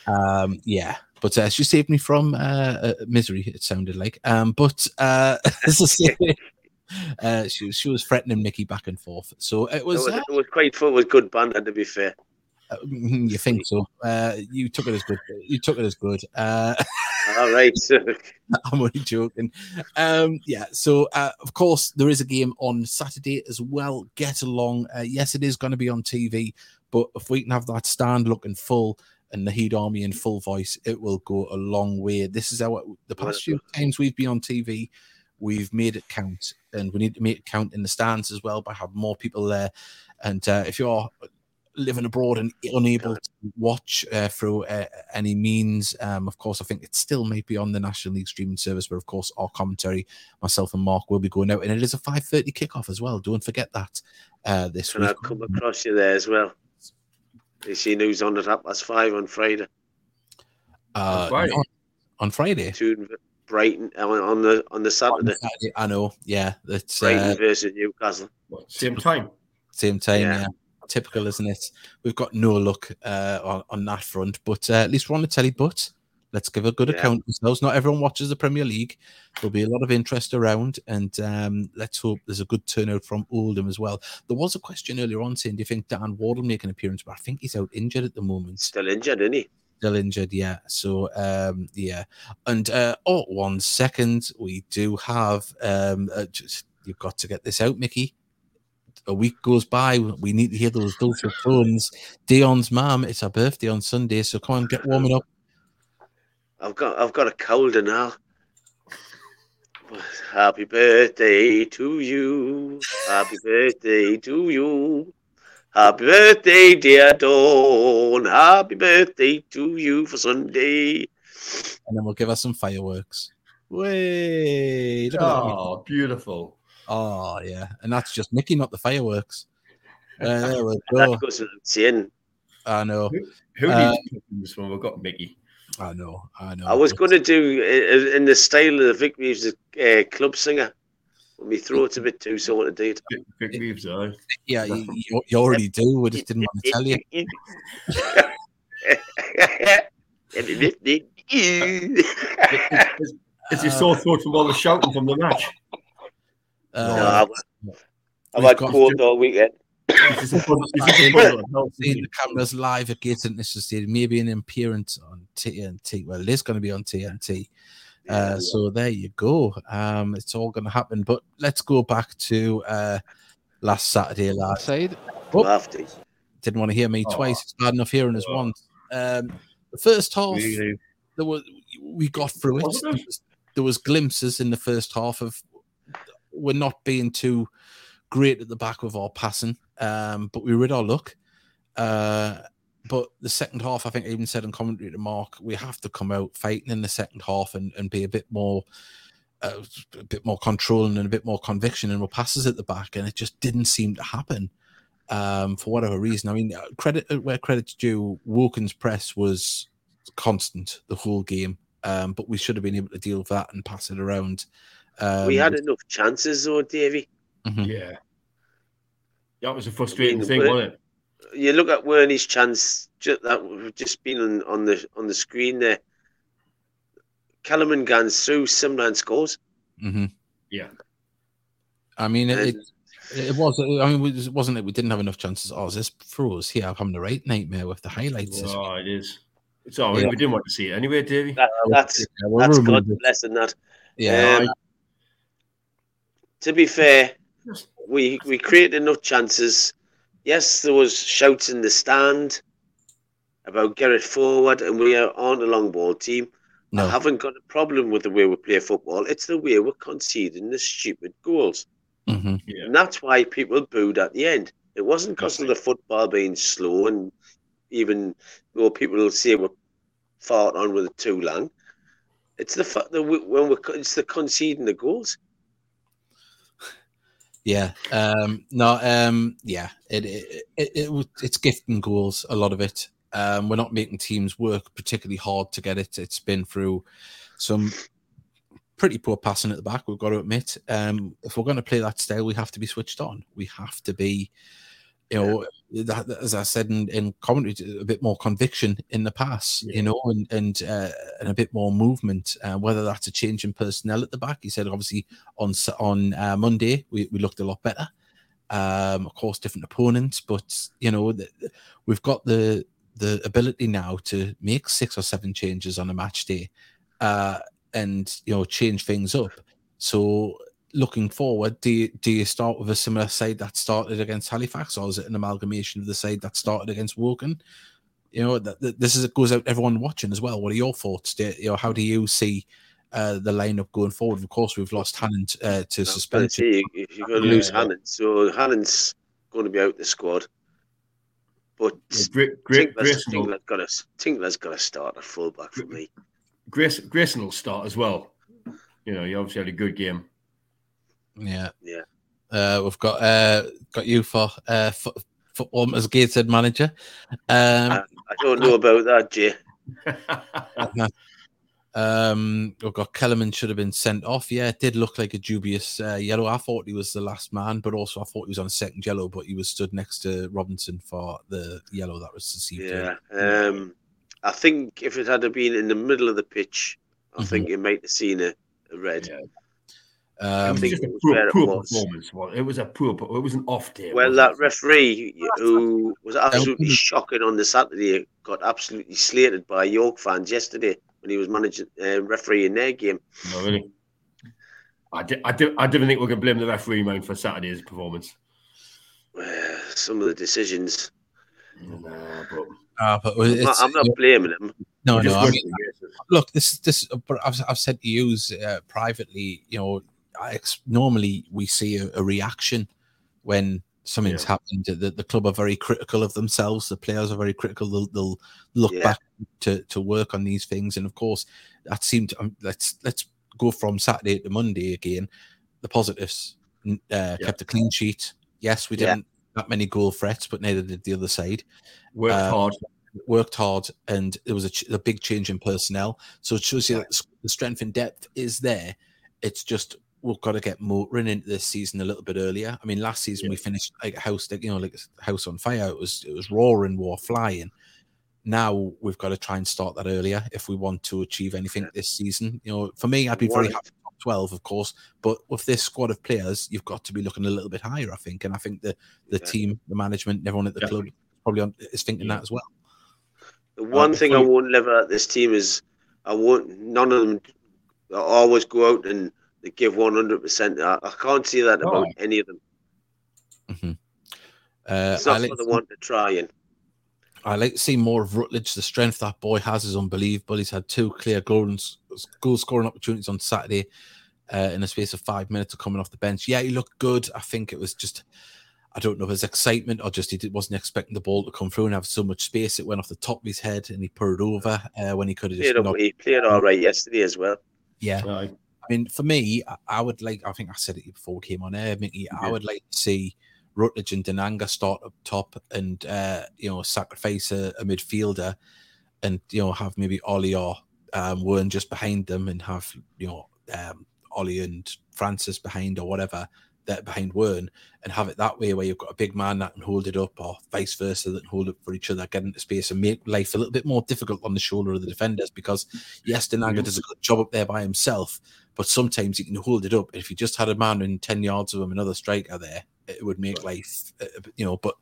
Um, yeah, but uh, she saved me from uh, uh, misery. It sounded like. Um, but uh, uh, she she was threatening Mickey back and forth. So it was. It was, uh, it was quite fun. It was good banter, to be fair. Uh, you think so? Uh, you took it as good. You took it as good. Uh, All right. I'm only joking. Um, yeah. So, uh, of course, there is a game on Saturday as well. Get along. Uh, yes, it is going to be on TV, but if we can have that stand looking full and the Heed Army in full voice, it will go a long way. This is our the past few times we've been on TV, we've made it count, and we need to make it count in the stands as well by having more people there. And uh, if you're living abroad and unable to watch uh, through uh, any means, um, of course, I think it still may be on the National League streaming service, but of course, our commentary, myself and Mark, will be going out, and it is a five thirty kickoff as well. Don't forget that. Uh, this and week. I'll come across you there as well. You seen who's on the half past five on Friday? Uh, on Friday. On Friday. Brighton on the on the Saturday. Saturday. I know. Yeah, that's Brighton uh, versus Newcastle. What, same time. Same time. Yeah. yeah. Typical, isn't it? We've got no luck uh, on, on that front, but uh, at least we're on the telly. But Let's give a good yeah. account of ourselves. Not everyone watches the Premier League. There'll be a lot of interest around, and um, let's hope there's a good turnout from Oldham as well. There was a question earlier on saying, "Do you think Dan Ward will make an appearance?" But I think he's out injured at the moment. Still injured, isn't he? Still injured, yeah. So, um, yeah. And uh, oh, one second, we do have. Um, uh, just, you've got to get this out, Mickey a week goes by, we need to hear those dulcet tones. Dion's mom, it's her birthday on Sunday, so come on, get warming up. I've got I've got a cold now. Happy birthday to you. Happy birthday to you. Happy birthday, dear Dawn. Happy birthday to you for Sunday. And then we'll give us some fireworks. Wait. Oh, beautiful. Oh, yeah. And that's just Mickey, not the fireworks. Uh, there we go. That goes in. I know. Who, who uh, needs this one? We've got Mickey. I know, I know. I was going to do in the style of the Vic Reeves uh, club singer. My throat's a bit too sort of did. Vic Reeves, though. Yeah, you, you, already do. We just didn't want to tell you. Is your sore throat from all the shouting from the match? Uh, no, I've, I've had cold all weekend seeing the cameras live at Gator National Stadium, maybe an appearance on TNT. Well, it is going to be on TNT. Uh, so there you go. Um, it's all going to happen. But let's go back to uh, last Saturday, last side. Oh, didn't want to hear me oh. twice. It's bad enough hearing us oh. once. Um, the first half, really? there was we got through it. There was, there was glimpses in the first half of we're not being too great at the back of our passing, um, but we rid our luck. Uh, but the second half, I think I even said in commentary to Mark, we have to come out fighting in the second half and, and be a bit more uh, a bit more controlling and a bit more conviction and we'll passes at the back, and it just didn't seem to happen um, for whatever reason. I mean, uh, credit uh, where credit's due. Woking's press was constant the whole game, um, but we should have been able to deal with that and pass it around. Um, we had enough chances, though, Davy. Mm-hmm. Yeah, that was a frustrating I mean, thing, wasn't it? You look at Wernie's chance just, that just been on, on the on the screen there. Kellerman guns through, Simran scores. Mm-hmm. Yeah. I mean, it, it, it, was. I mean, it wasn't it? We didn't have enough chances. Oh, is this for us here? having the right nightmare with the highlights. Oh, it is. It's all right. Yeah. We didn't want to see it anyway, Davey. That, that's yeah, that's God's blessing that. Yeah. Um, to be fair, we we created enough chances. Yes, there was shouts in the stand about get it forward, and we aren't a long ball team. No. I haven't got a problem with the way we play football. It's the way we're conceding the stupid goals. Mm-hmm. Yeah. And that's why people booed at the end. It wasn't because of the football being slow and even though people will say we're fought on with it too long. It's the fact that we, when we're it's the conceding the goals. Yeah. Um, no. Um, yeah. It, it, it, it it's gifting goals. A lot of it. Um, we're not making teams work particularly hard to get it. It's been through some pretty poor passing at the back. We've got to admit. Um, if we're going to play that style, we have to be switched on. We have to be, you know, as I said in, in commentary, a bit more conviction in the pass, yeah. you know, and and uh, and a bit more movement. Uh, whether that's a change in personnel at the back, he said obviously on on uh, Monday we, we looked a lot better. Um, of course, different opponents, but you know, the, we've got the the ability now to make six or seven changes on a match day uh, and you know change things up. So looking forward, do you, do you start with a similar side that started against Halifax, or is it an amalgamation of the side that started against Woking? You know, that, that this is it goes out everyone watching as well. What are your thoughts? Do, you know, how do you see uh, the lineup going forward? Of course, we've lost Hannon uh, to suspension. You're going to lose yeah. Hannon, so Hannon's going to be out the squad. But great, great, Tinkler's, Tinkler's got to Tinkler's got to start a fullback for me. Grace, Grayson will start as well. You know, he obviously had a good game. Yeah, yeah. Uh, we've got uh, got you for uh, football as Gateshead manager. Um, I, I, don't know about that, Jay. Um, we've got Kellerman should have been sent off. Yeah, it did look like a dubious uh, yellow. I thought he was the last man, but also I thought he was on a second yellow, but he was stood next to Robinson for the yellow that was received. Yeah. Um, I think if it had been in the middle of the pitch, I mm-hmm. think you might have seen a, a red. Yeah. Um, it was just a poor, poor performance. Well, it was a poor, it was an off day. Well, that referee who was absolutely shocking on the Saturday got absolutely slated by York fans yesterday when he was managing uh, referee in their game. No, really. I, di- I, di- I didn't think we could blame the referee man for Saturday's performance. Some of the decisions. Nah, but, uh, but I'm, not, I'm not blaming him. No, no. I mean, look, this this. But I've, I've said to you uh, privately. You know, I, normally we see a, a reaction when something's yeah. happened. The, the club are very critical of themselves. The players are very critical. They'll, they'll look yeah. back to, to work on these things. And of course, that seemed. Um, let's let's go from Saturday to Monday again. The positives uh, yeah. kept a clean sheet. Yes, we didn't that many goal threats, but neither did the other side. Worked uh, hard. Worked hard, and there was a, ch- a, big change in personnel. So it shows you that the strength and depth is there. It's just we've got to get motoring into this season a little bit earlier. I mean, last season yeah. we finished like a house, you know, like house on fire. It was it was roaring, war flying. Now we've got to try and start that earlier if we want to achieve anything yeah. this season. You know, for me, I'd be very happy top twelve, of course, but with this squad of players, you've got to be looking a little bit higher, I think. And I think the the yeah. team, the management, everyone at the club probably on, is thinking that as well. The one uh, thing I won't live at this team is I won't. None of them always go out and they give 100%. I, I can't see that about oh. any of them. Mm-hmm. Uh, it's not like what they want to try and. I like to see more of Rutledge. The strength that boy has is unbelievable. He's had two clear goal, goal scoring opportunities on Saturday uh, in the space of five minutes of coming off the bench. Yeah, he looked good. I think it was just, I don't know if it's excitement or just he wasn't expecting the ball to come through and have so much space. It went off the top of his head and he put it over uh, when he could have just. Played not... He played all right yesterday as well. Yeah. Right. I mean, for me, I would like, I think I said it before we came on air, Mickey, yeah. I would like to see Rutledge and Denanga start up top and, uh, you know, sacrifice a, a midfielder and, you know, have maybe Ollie or um, Wearne just behind them and have, you know, um, Ollie and Francis behind or whatever that behind Wearne and have it that way where you've got a big man that can hold it up or vice versa that can hold it for each other, get into space and make life a little bit more difficult on the shoulder of the defenders because yes, Denanga mm-hmm. does a good job up there by himself, but sometimes he can hold it up. If you just had a man in 10 yards of him, another striker there, it would make life, uh, you know, but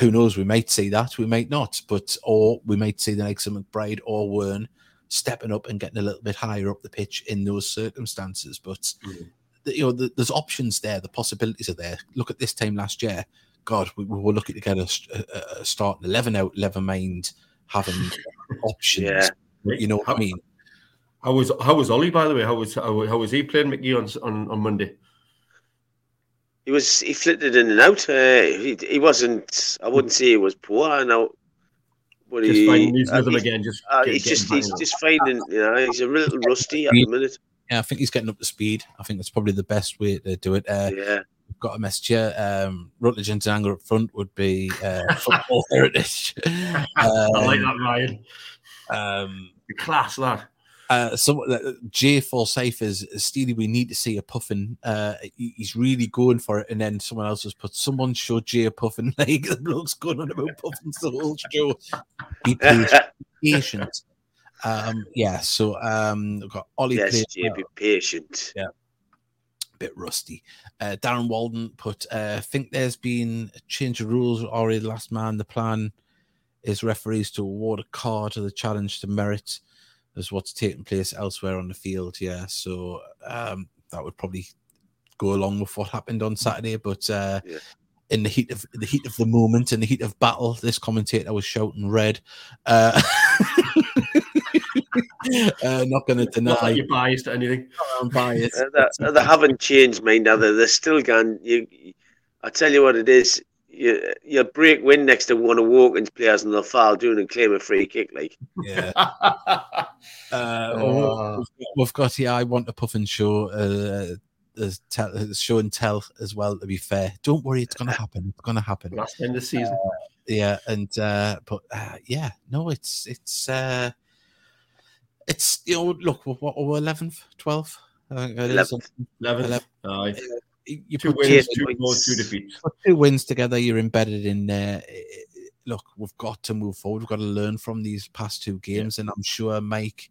who knows? We might see that, we might not, but or we might see the likes of McBride or Wearne stepping up and getting a little bit higher up the pitch in those circumstances. But mm you know, the, there's options there. The possibilities are there. Look at this team last year. God, we, we were looking to get a, a, a starting eleven out, never mind having options. Yeah. You know what I mean? How was how was Ollie by the way? How was how, how was he playing McGee on, on on Monday? He was he flitted in and out. Uh, he he wasn't. I wouldn't say he was poor. I know. But just he, finding his rhythm again. Just uh, he's just he's just finding. You know, he's a little rusty at the minute. Yeah, I think he's getting up to speed. I think that's probably the best way to do it. Uh, yeah. We've got a message here. Um, Rutledge and Denanga up front would be uh, football heritage. Um, I like that, Ryan. Um, class, lad. Uh, so uh, Jay Forsyth is Steely. We need to see a puffin. Uh, he, he's really going for it, and then someone else has put someone showed Jay a puffin leg. the bloke's going on about puffins the whole show. Be patient. Um, yeah, so um, we've got Ollie. Yes, be patient. Yeah, a bit rusty. Uh, Darren Walden put, uh, think there's been a change of rules already. Last man, the plan is referees to award a card to the challenge to merit as what's taking place elsewhere on the field. Yeah, so um, that would probably go along with what happened on Saturday, but. Uh, yeah in the heat of the heat of the moment, in the heat of battle, this commentator was shouting red. Uh, uh, not going to deny. Not that you're biased or anything. I'm biased. Uh, they, haven't changed, mind. Are they? They're still gone. You, I tell you what it is. You, you break wind next to one of Woking's players and they'll foul doing and claim a free kick. Like, yeah. uh, oh. we've, we've, got yeah. I want a puff and show. Uh, as tell, show and tell as well. To be fair, don't worry, it's going to happen. It's going to happen. Last end of the season. Uh, yeah, and uh, but uh, yeah, no, it's it's uh, it's you know look what we're eleventh, twelfth, eleventh, eleventh. You two put wins, two, goals, two defeats. Put two wins together, you're embedded in there. Look, we've got to move forward. We've got to learn from these past two games, yeah. and I'm sure Mike,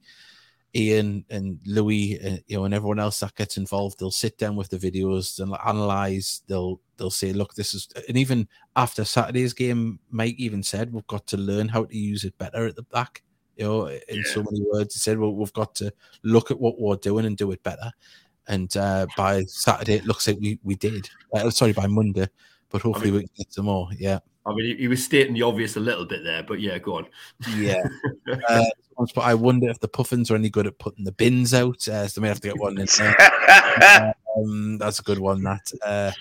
Ian, and Louis, uh, you know, and everyone else that gets involved, they'll sit down with the videos and analyze. They'll they'll say, look, this is, and even after Saturday's game, Mike even said we've got to learn how to use it better at the back you know, in yeah. so many words. He said, well, we've got to look at what we're doing and do it better. And uh, by Saturday, it looks like we, we did. Uh, sorry, by Monday, but hopefully I mean, we can get some more. Yeah. I mean, he was stating the obvious a little bit there, but yeah, go on. Yeah. uh, but I wonder if the puffins are any good at putting the bins out. Uh, so they may have to get one in there. um, that's a good one, that. Uh,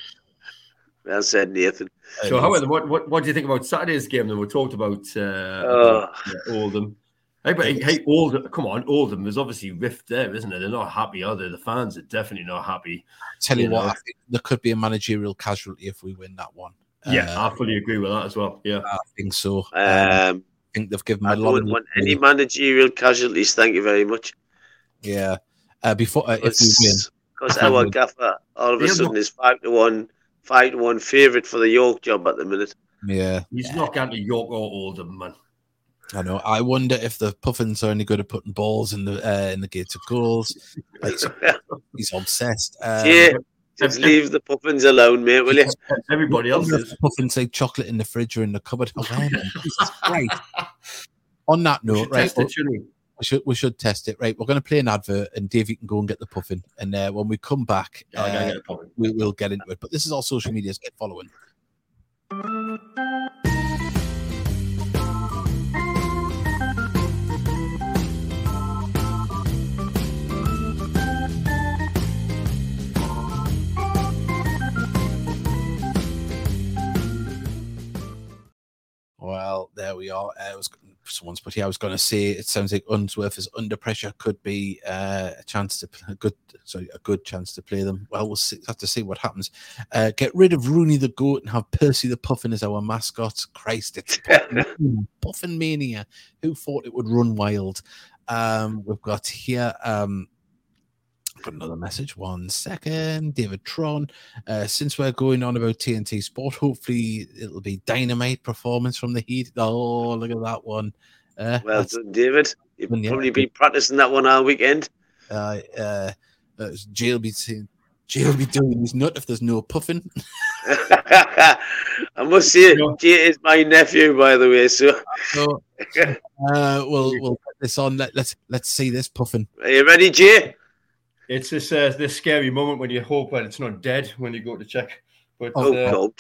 well said, Nathan. So, however, what, what, what do you think about Saturday's game? Then we talked about, uh, oh. about Oldham. Hey, but hey, Oldham, come on, Oldham. There's obviously rift there, isn't it? They're not happy, are they? The fans are definitely not happy. Tell you, you what, I think there could be a managerial casualty if we win that one. Yeah, uh, I fully agree with that as well. Yeah, I think so. Um, um I think they've given. I don't want any managerial casualties. Thank you very much. Yeah, uh, before uh, if we win, because our gaffer all of a sudden is five to one, five to one favourite for the York job at the minute. Yeah, he's yeah. not going to York or Oldham, man. I know. I wonder if the Puffins are any good at putting balls in the uh, in the gates of goals. He's, he's obsessed. Um, yeah, just leave the Puffins alone, mate. Will you? Everybody else is. Puffins say chocolate in the fridge or in the cupboard. Oh, right. On that note, right? It, we? we should we should test it. Right, we're going to play an advert, and Dave, you can go and get the puffin, and uh, when we come back, uh, we, will get into it. But this is all social media's get following. There we are. Uh, was someone's put here. I was going to say it sounds like Unsworth is under pressure. Could be uh, a chance to a good, sorry, a good chance to play them. Well, we'll see, have to see what happens. Uh, get rid of Rooney the goat and have Percy the Puffin as our mascot. Christ, it's Puffin, Puffin mania. Who thought it would run wild? Um, we've got here. Um, got another message. One second, David Tron. Uh, since we're going on about TNT Sport, hopefully it'll be dynamite performance from the Heed. Oh, look at that one. Uh, well done, David. You've probably been practicing that one all weekend. Uh, uh, uh Jay will be saying, Jay will be doing his nut if there's no puffing. I must say, Jay is my nephew, by the way. So, so uh, we'll we'll put this on. Let, let's let's see this puffing. Are you ready, Jay? It's this uh, this scary moment when you hope that it's not dead when you go to check. But oh, uh, God.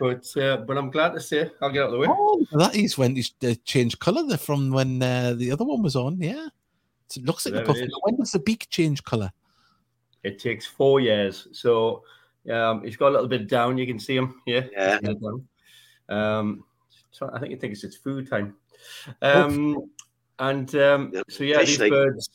But uh, but I'm glad to say I'll get out of the way. Oh, that is when it changed colour from when uh, the other one was on. Yeah, it looks like there the puff. When does the beak change colour? It takes four years. So um, he's got a little bit down. You can see him. Yeah. Yeah. Um, so I think he thinks it's food time. Um, oh. and um, so yeah, these birds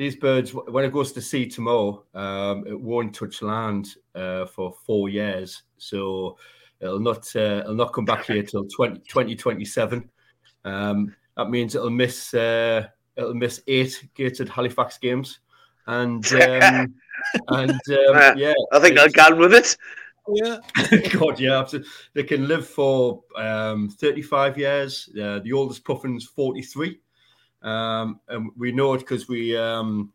these birds, when it goes to sea tomorrow, um, it won't touch land uh, for four years. So it'll not uh, it'll not come back here till 20, 2027. Um, that means it'll miss uh, it'll miss eight gated Halifax games, and um, and um, yeah, I think I'll get with it. Yeah, God, yeah, they can live for um, 35 years. Uh, the oldest puffin's 43. Um, and we know it because we um,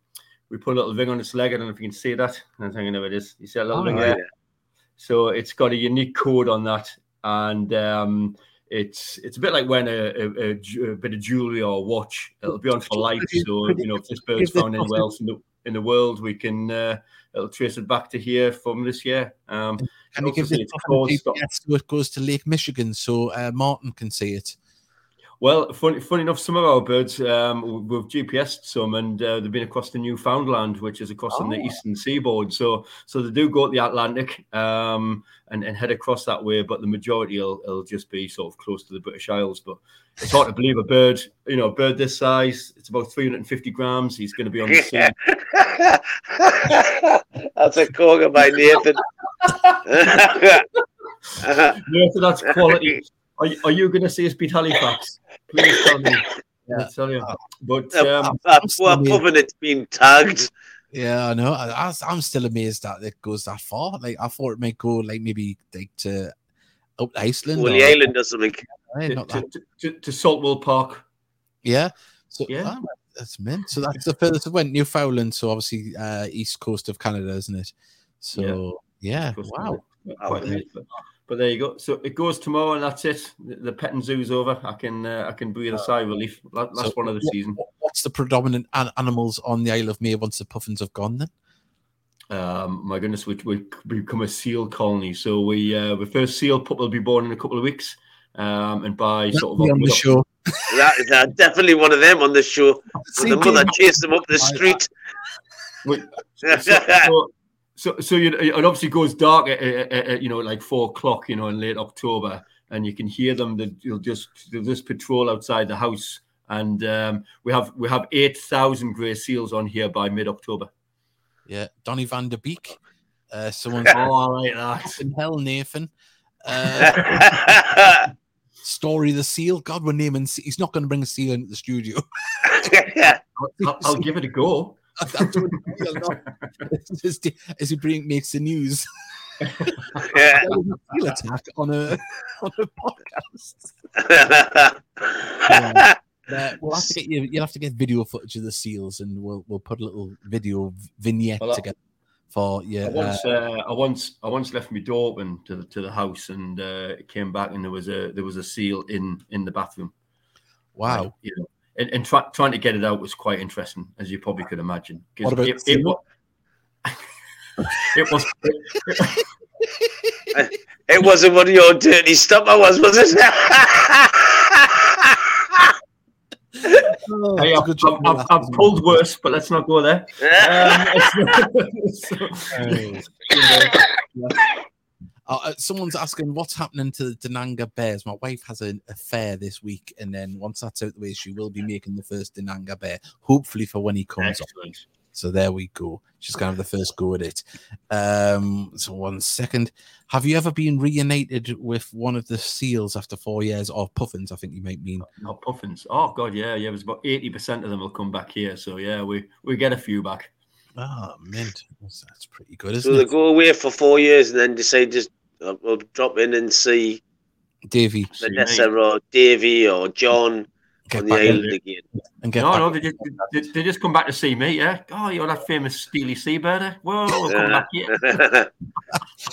we put a little ring on its leg. I don't know if you can see that. I'm thinking of it is. You see a little oh, ring there? So it's got a unique code on that, and um, it's it's a bit like when a, a, a, a, bit of jewelry or a watch. It'll be on for life. So you know, if this bird's found anywhere else in the in the world, we can uh, it'll trace it back to here from this year. Um, give it GPS so it goes to Lake Michigan so uh, Martin can see it? Well, funny, funny enough, some of our birds um, we've GPSed some, and uh, they've been across the Newfoundland, which is across oh. on the eastern seaboard. So, so they do go to the Atlantic um, and, and head across that way, but the majority will, will just be sort of close to the British Isles. But it's hard to believe a bird, you know, a bird this size, it's about 350 grams. He's going to be on the sea. that's a corker by Nathan. Nathan, that's quality. Are, are you going to see us beat Halifax? Please tell me. Yeah. tell you. But um, poor Puffin, it's been tagged. Yeah, I know. I, am still amazed that it goes that far. Like I thought it might go like maybe like to up Iceland, Woolly or, Island or something. to, to, to, to Saltwell Park. Yeah. So yeah, oh, that's meant. So that's the furthest it went. Newfoundland. So obviously uh, east coast of Canada, isn't it? So yeah, yeah. wow. But there you go. So it goes tomorrow, and that's it. The, the petting zoo's over. I can uh, I can breathe a sigh of relief. Last so one of the what, season. What's the predominant an- animals on the Isle of May once the puffins have gone? Then. Um, my goodness, we we become a seal colony. So we uh, the first seal pup will be born in a couple of weeks. Um, and by That'll sort of on the show. that, that, definitely one of them on the show. the mother chased them up the street. Wait, so, so, so, so you, it obviously goes dark at, at, at, you know like four o'clock, you know, in late October, and you can hear them. They'll just they'll just patrol outside the house, and um, we have we have eight thousand grey seals on here by mid October. Yeah, Donny van de Beek. Uh, someone. oh, I like that. In hell, Nathan. Uh, Story the seal. God, we're naming. He's not going to bring a seal into the studio. I'll, I'll give it a go. That's what as he bring makes the news. yeah. attack on a on a podcast. yeah. Uh, we'll have to get you. You'll have to get video footage of the seals, and we'll we'll put a little video vignette well, together for yeah. I once, uh, uh, I once, I once left my door open to the to the house, and uh, came back, and there was a there was a seal in in the bathroom. Wow. you know, and, and try, trying to get it out was quite interesting, as you probably could imagine. What about it, it, was, it was. It, wasn't one of your dirty stomach was, was it? Oh, hey, I've, I've, I've, I've, pulled worse, but let's not go there. Um, so, so, Uh, uh, someone's asking what's happening to the Dananga Bears. My wife has an affair this week, and then once that's out the way, she will be making the first Dananga Bear, hopefully for when he comes Excellent. up. So there we go. She's gonna have the first go at it. Um, so one second. Have you ever been reunited with one of the seals after four years, or puffins? I think you might mean. Not puffins. Oh god, yeah, yeah. It was about eighty percent of them will come back here. So yeah, we we get a few back. Ah, mint. That's, that's pretty good, isn't So they go away for four years and then decide just uh, we'll drop in and see Davy, Vanessa mate. or Davy or John get on the back in island again. and get No, back. no, they just they, they just come back to see me. Yeah. Oh, you're that famous Steely Seabirder. Whoa, we'll come back here.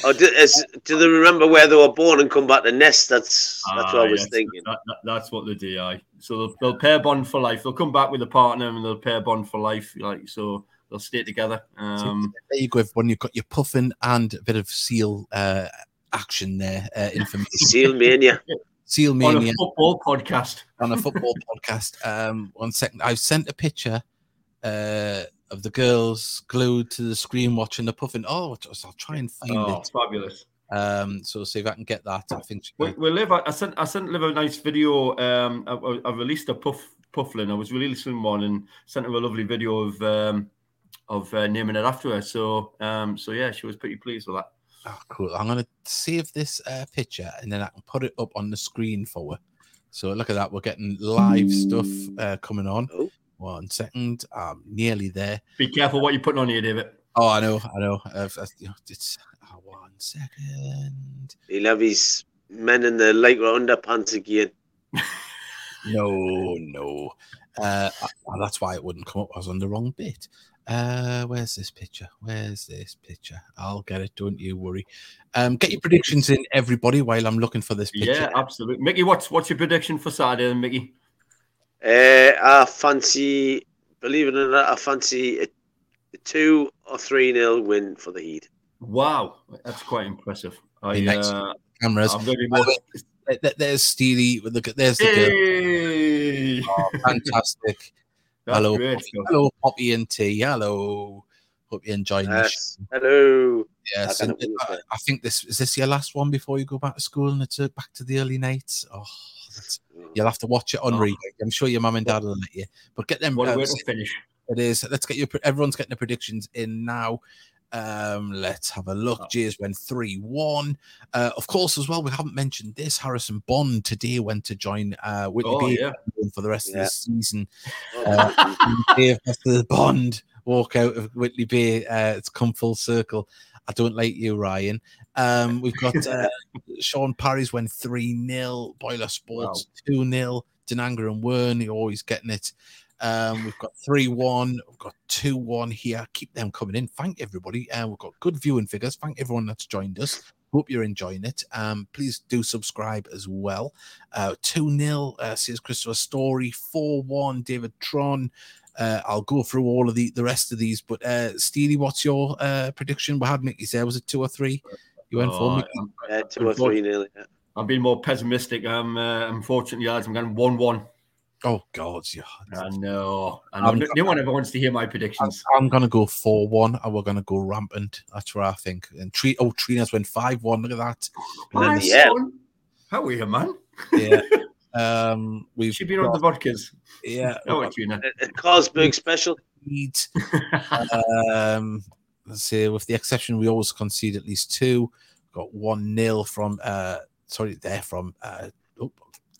or do, is, do they remember where they were born and come back to nest? That's that's what Ah, I was yes, thinking. that- that- that's what they do. Aye. So they'll, they'll pair bond for life. They'll come back with a partner and they'll pair bond for life. Like so, they'll stay together. Um, there you go, everyone. You've got your puffin and a bit of seal uh, action there. Uh, information. Seal mania. seal mania. on a football podcast. on a football podcast. Um, one second. I've sent a picture uh, of the girls glued to the screen watching the puffin. Oh, I'll try and find Oh, it. fabulous. Um, so see if I can get that. I think. We, we live. I sent. I sent Liv a nice video. Um, I, I- I released a puff pufflin. I was releasing one and sent her a lovely video of um, of uh, naming it after her. So um, so yeah, she was pretty pleased with that. Oh, cool. I'm gonna save this uh, picture and then I can put it up on the screen for her. So look at that. We're getting live stuff uh, coming on. Oh. One second. I'm nearly there. Be careful what you're putting on here, David. Oh, I know. I know. Uh, uh, you know, it's oh, one second. He'll have his men in the lycra underpants again. No, no. Uh, uh, that's why it wouldn't come up. I was on the wrong bit. Uh, where's this picture? Where's this picture? I'll get it. Don't you worry. Um, get your predictions in, everybody, while I'm looking for this picture. Yeah, absolutely. Mickey, what's what's your prediction for Saturday, then, Mickey? Uh, I fancy, believe it or not, I fancy a, a two or three nil win for the Heed. Wow, that's quite impressive. I, Be nice. uh, Cameras. I'm going to be the more. way, There- there- There's Steely. Look at there's the girl. Oh, fantastic. That's Hello. great stuff. Hello, Poppy and T. Hello. Hope you're enjoying this. Yes. Hello. Yes, I and I, I think this is this your last one before you go back to school and it's uh, back to the early nights. Oh, that's, you'll have to watch it on Oh. replay. I'm sure your mum and dad will let you. But get them. What a uh, way to finish. it is. Let's get your. Everyone's getting the predictions in now. Um, let's have a look. Oh. Jays went 3 1. Uh, of course, as well, we haven't mentioned this. Harrison Bond today went to join uh, Whitley Oh, Bay yeah. for the rest of the season. Uh, after the Bond walk out of Whitley Bay. Uh, it's come full circle. I don't like you, Ryan. Um, we've got uh, Sean Parry's went 3 0, Boiler Sports 2 0, Denanga and Wearne, you're always getting it. Um, we've got 3 1, we've got 2 1 here. Keep them coming in. Thank everybody. Uh, we've got good viewing figures. Thank everyone that's joined us. Hope you're enjoying it. Um, please do subscribe as well. Uh, 2 0, uh, says Christopher Story. 4 1, David Tron. Uh, I'll go through all of the, the rest of these, but uh, Steely, what's your uh, prediction? We had Mickey say, was it two or three? You went for Oh, Mickey? I'm, uh, two or three nil. yeah. I'm being more pessimistic. Um, uh, unfortunately, lads, I'm going one one. Oh, God. Yeah. I know. I know. I'm- No, no one ever wants to hear my predictions. I'm going to go 4 1, and we're going to go rampant. That's what I think. And Tree, oh, Trina's went 5 1. Look at that. Bloody My hell. son. How are you, man? Yeah. um, we've She been on the got- vodkas. yeah. Oh, we've it's you now. A, a Carlsberg special. got Leeds. um, let's see, with the exception, we always concede at least two. Got 1 nil from, uh, sorry, there from uh,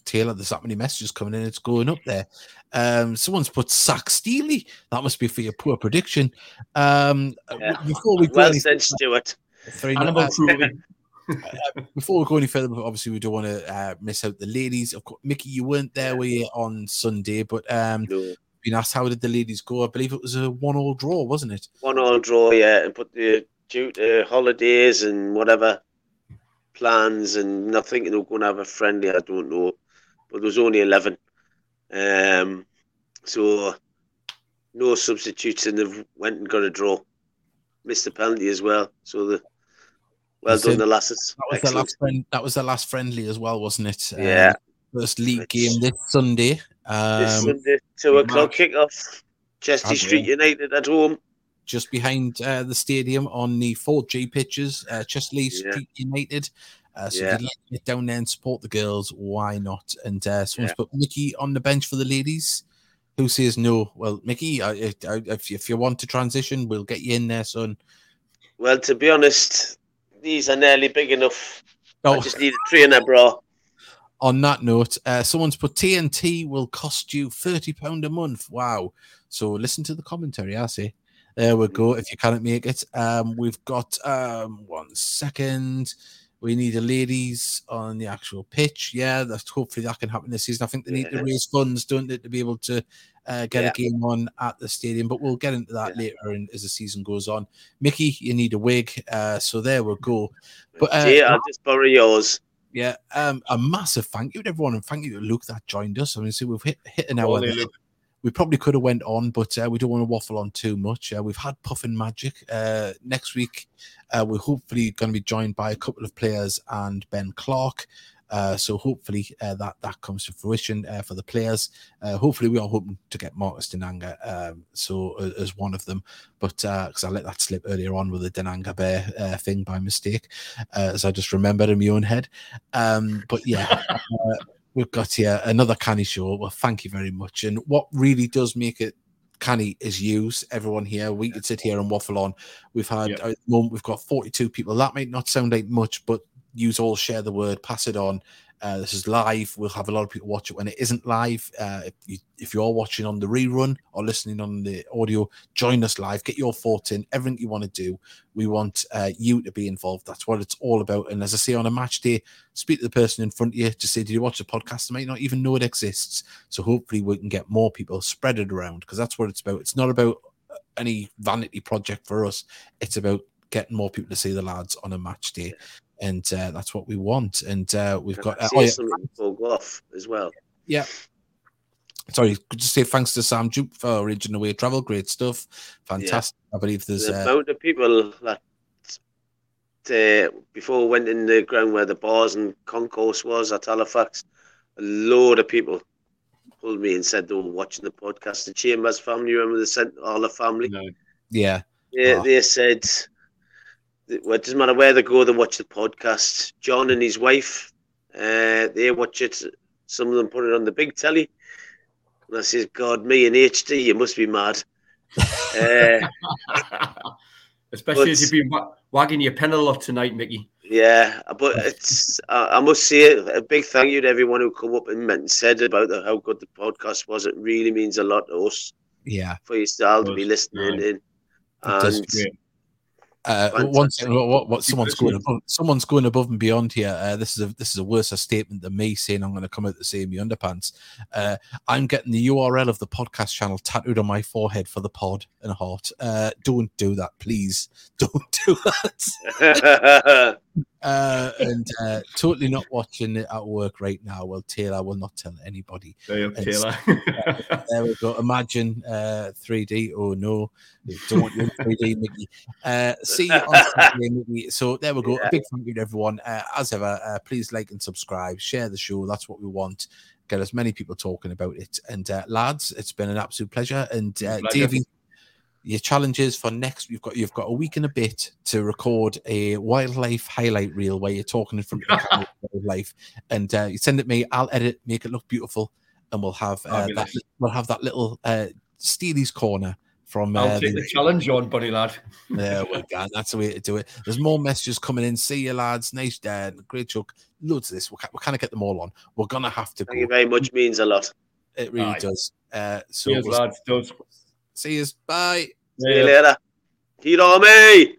Taylor. There's that many messages coming in. It's going up there. Um, someone's put Sack Steely. That must be for your poor prediction. Um, Yeah. Before we go Well any said, further, Stuart. three- Animal uh, before we go any further, obviously we don't want to uh, miss out the ladies. Of course, Mickey, you weren't there were you on Sunday, but um, No. been asked how did the ladies go? I believe it was a one-all draw, wasn't it? One all draw, yeah, and put the due to holidays and whatever plans, and nothing, think they're going to have a friendly. I don't know, but there was only eleven, um, so no substitutes, and they've went and got a draw. Missed the penalty as well, so the well So done, the lasses. That was the last friend. That was the last friendly as well, wasn't it? Um, Yeah. first league Which- game this Sunday. This Um, Sunday, two o'clock match. kick off. Chesty Okay. Street United at home. just behind uh, the stadium on the 4G pitches, uh, Chesterley Yeah. Street United. Uh, so Yeah. if you'd like to get down there and support the girls, why not? And uh, someone's Yeah. put Mickey on the bench for the ladies. Who says no? Well, Mickey, I, I, I- if, if you want to transition, we'll get you in there, son. Well, to be honest, these are nearly big enough. I Oh, just need a trainer, bro. on that note, uh, someone's put TNT will cost you thirty pound a month. Wow! So listen to the commentary. I say. There we go. If you can't make it, um, we've got um, one second. We need the ladies on the actual pitch. Yeah, that's hopefully that can happen this season. I think they need to raise funds, don't they, to be able to uh, get Yeah. a game on at the stadium. But we'll get into that Yeah. later in, as the season goes on. Mickey, you need a wig. Uh, so there we go. But uh, yeah, I'll just borrow yours. yeah, um, a massive thank you to everyone, and thank you to Luke that joined us. I mean, see, we've hit hit an hour. Quality, there. Luke. We probably could have went on, but uh, we don't want to waffle on too much. Uh, we've had Puffin Magic uh, next week. Uh, we're hopefully going to be joined by a couple of players and Ben Clark. Uh, so hopefully uh, that that comes to fruition for the players. Hopefully we are hoping to get Marcus Dinanga um, so as one of them, but because I let that slip earlier on with the Dinanga Bear thing by mistake, as I just remembered in my own head. Um, but yeah, we've got here another canny show. Well, thank you very much. And what really does make it canny is use everyone here. We could sit here and waffle on. We've had Yeah. at the moment we've got 42 people. That might not sound like much, but use all share the word, pass it on. Uh, this is live. We'll have a lot of people watch it when it isn't live. Uh, if, you, if you're watching on the rerun or listening on the audio, join us live. Get your thoughts in. Everything you want to do. We want uh, you to be involved. That's what it's all about. And as I say on a match day, speak to the person in front of you to say, "Did you watch the podcast?" They might not even know it exists. So hopefully we can get more people spread it around because that's what it's about. It's not about uh, any vanity project for us. It's about getting more people to see the lads on a match day, and uh, that's what we want. And uh, we've got. Uh, oh, yeah, something before we go off as well. Yeah. Sorry, could just say thanks to Sam Jupe for arranging the way travel. Great stuff, fantastic. I believe there's. the Uh, amount of people that uh, before went in the ground where the bars and concourse was at Halifax, a load of people pulled me and said they were watching the podcast. The Chambers family, remember they sent all the family. No. yeah, They, Ah. they said, that- well, it doesn't matter where they go, they watch the podcast. John and his wife, uh, they watch it. Some of them put it on the big telly. And I says, God, me in HD, you must be mad. uh, Especially But- as you've been wa- wagging your pen a lot tonight, Mickey. Yeah, but it's I, I must say a big thank you to everyone who come up and meant- said about the, how good the podcast was. It really means a lot to us yeah. for you all to be listening aye. in. does, And Great. Uh, one second, what, what, someone's going above, someone's going above and beyond here. Uh, this is a this is a worse statement than me saying I'm going to come out the same me underpants. Uh, I'm getting the URL of the podcast channel tattooed on my forehead for the pod and heart. Uh, don't do that, please. Don't do that. Uh, and uh, totally not watching it at work right now. Well, Taylor will not tell anybody. There you go, It's- Taylor. There we go. Imagine uh, 3D. Oh no, don't want you in 3D, Mickey. Uh, see you on Saturday, Mickey. So there we go. Yeah. A big thank you to everyone. Uh, as ever, uh, please like and subscribe, share the show. That's what we want. Get as many people talking about it. And uh, lads, it's been an absolute pleasure. And uh, Pleasure. Davey, your challenges for next you've got you've got a week and a bit to record a wildlife highlight reel where you're talking in front of the camera of wildlife and uh, you send it me i'll edit make it look beautiful and we'll have uh, that, we'll have that little uh steely's corner from uh, I'll take the challenge on, bunny lad. there we go. That's the way to do it. There's more messages coming in. See you, lads. Nice, dad. Great joke. Loads of this. We'll, we kind of get them all on. We're gonna have to thank you very much. Means a lot. It really Aye. does. Uh, so Cheers, we'll lads. Does. See you. Bye. See you later. Me.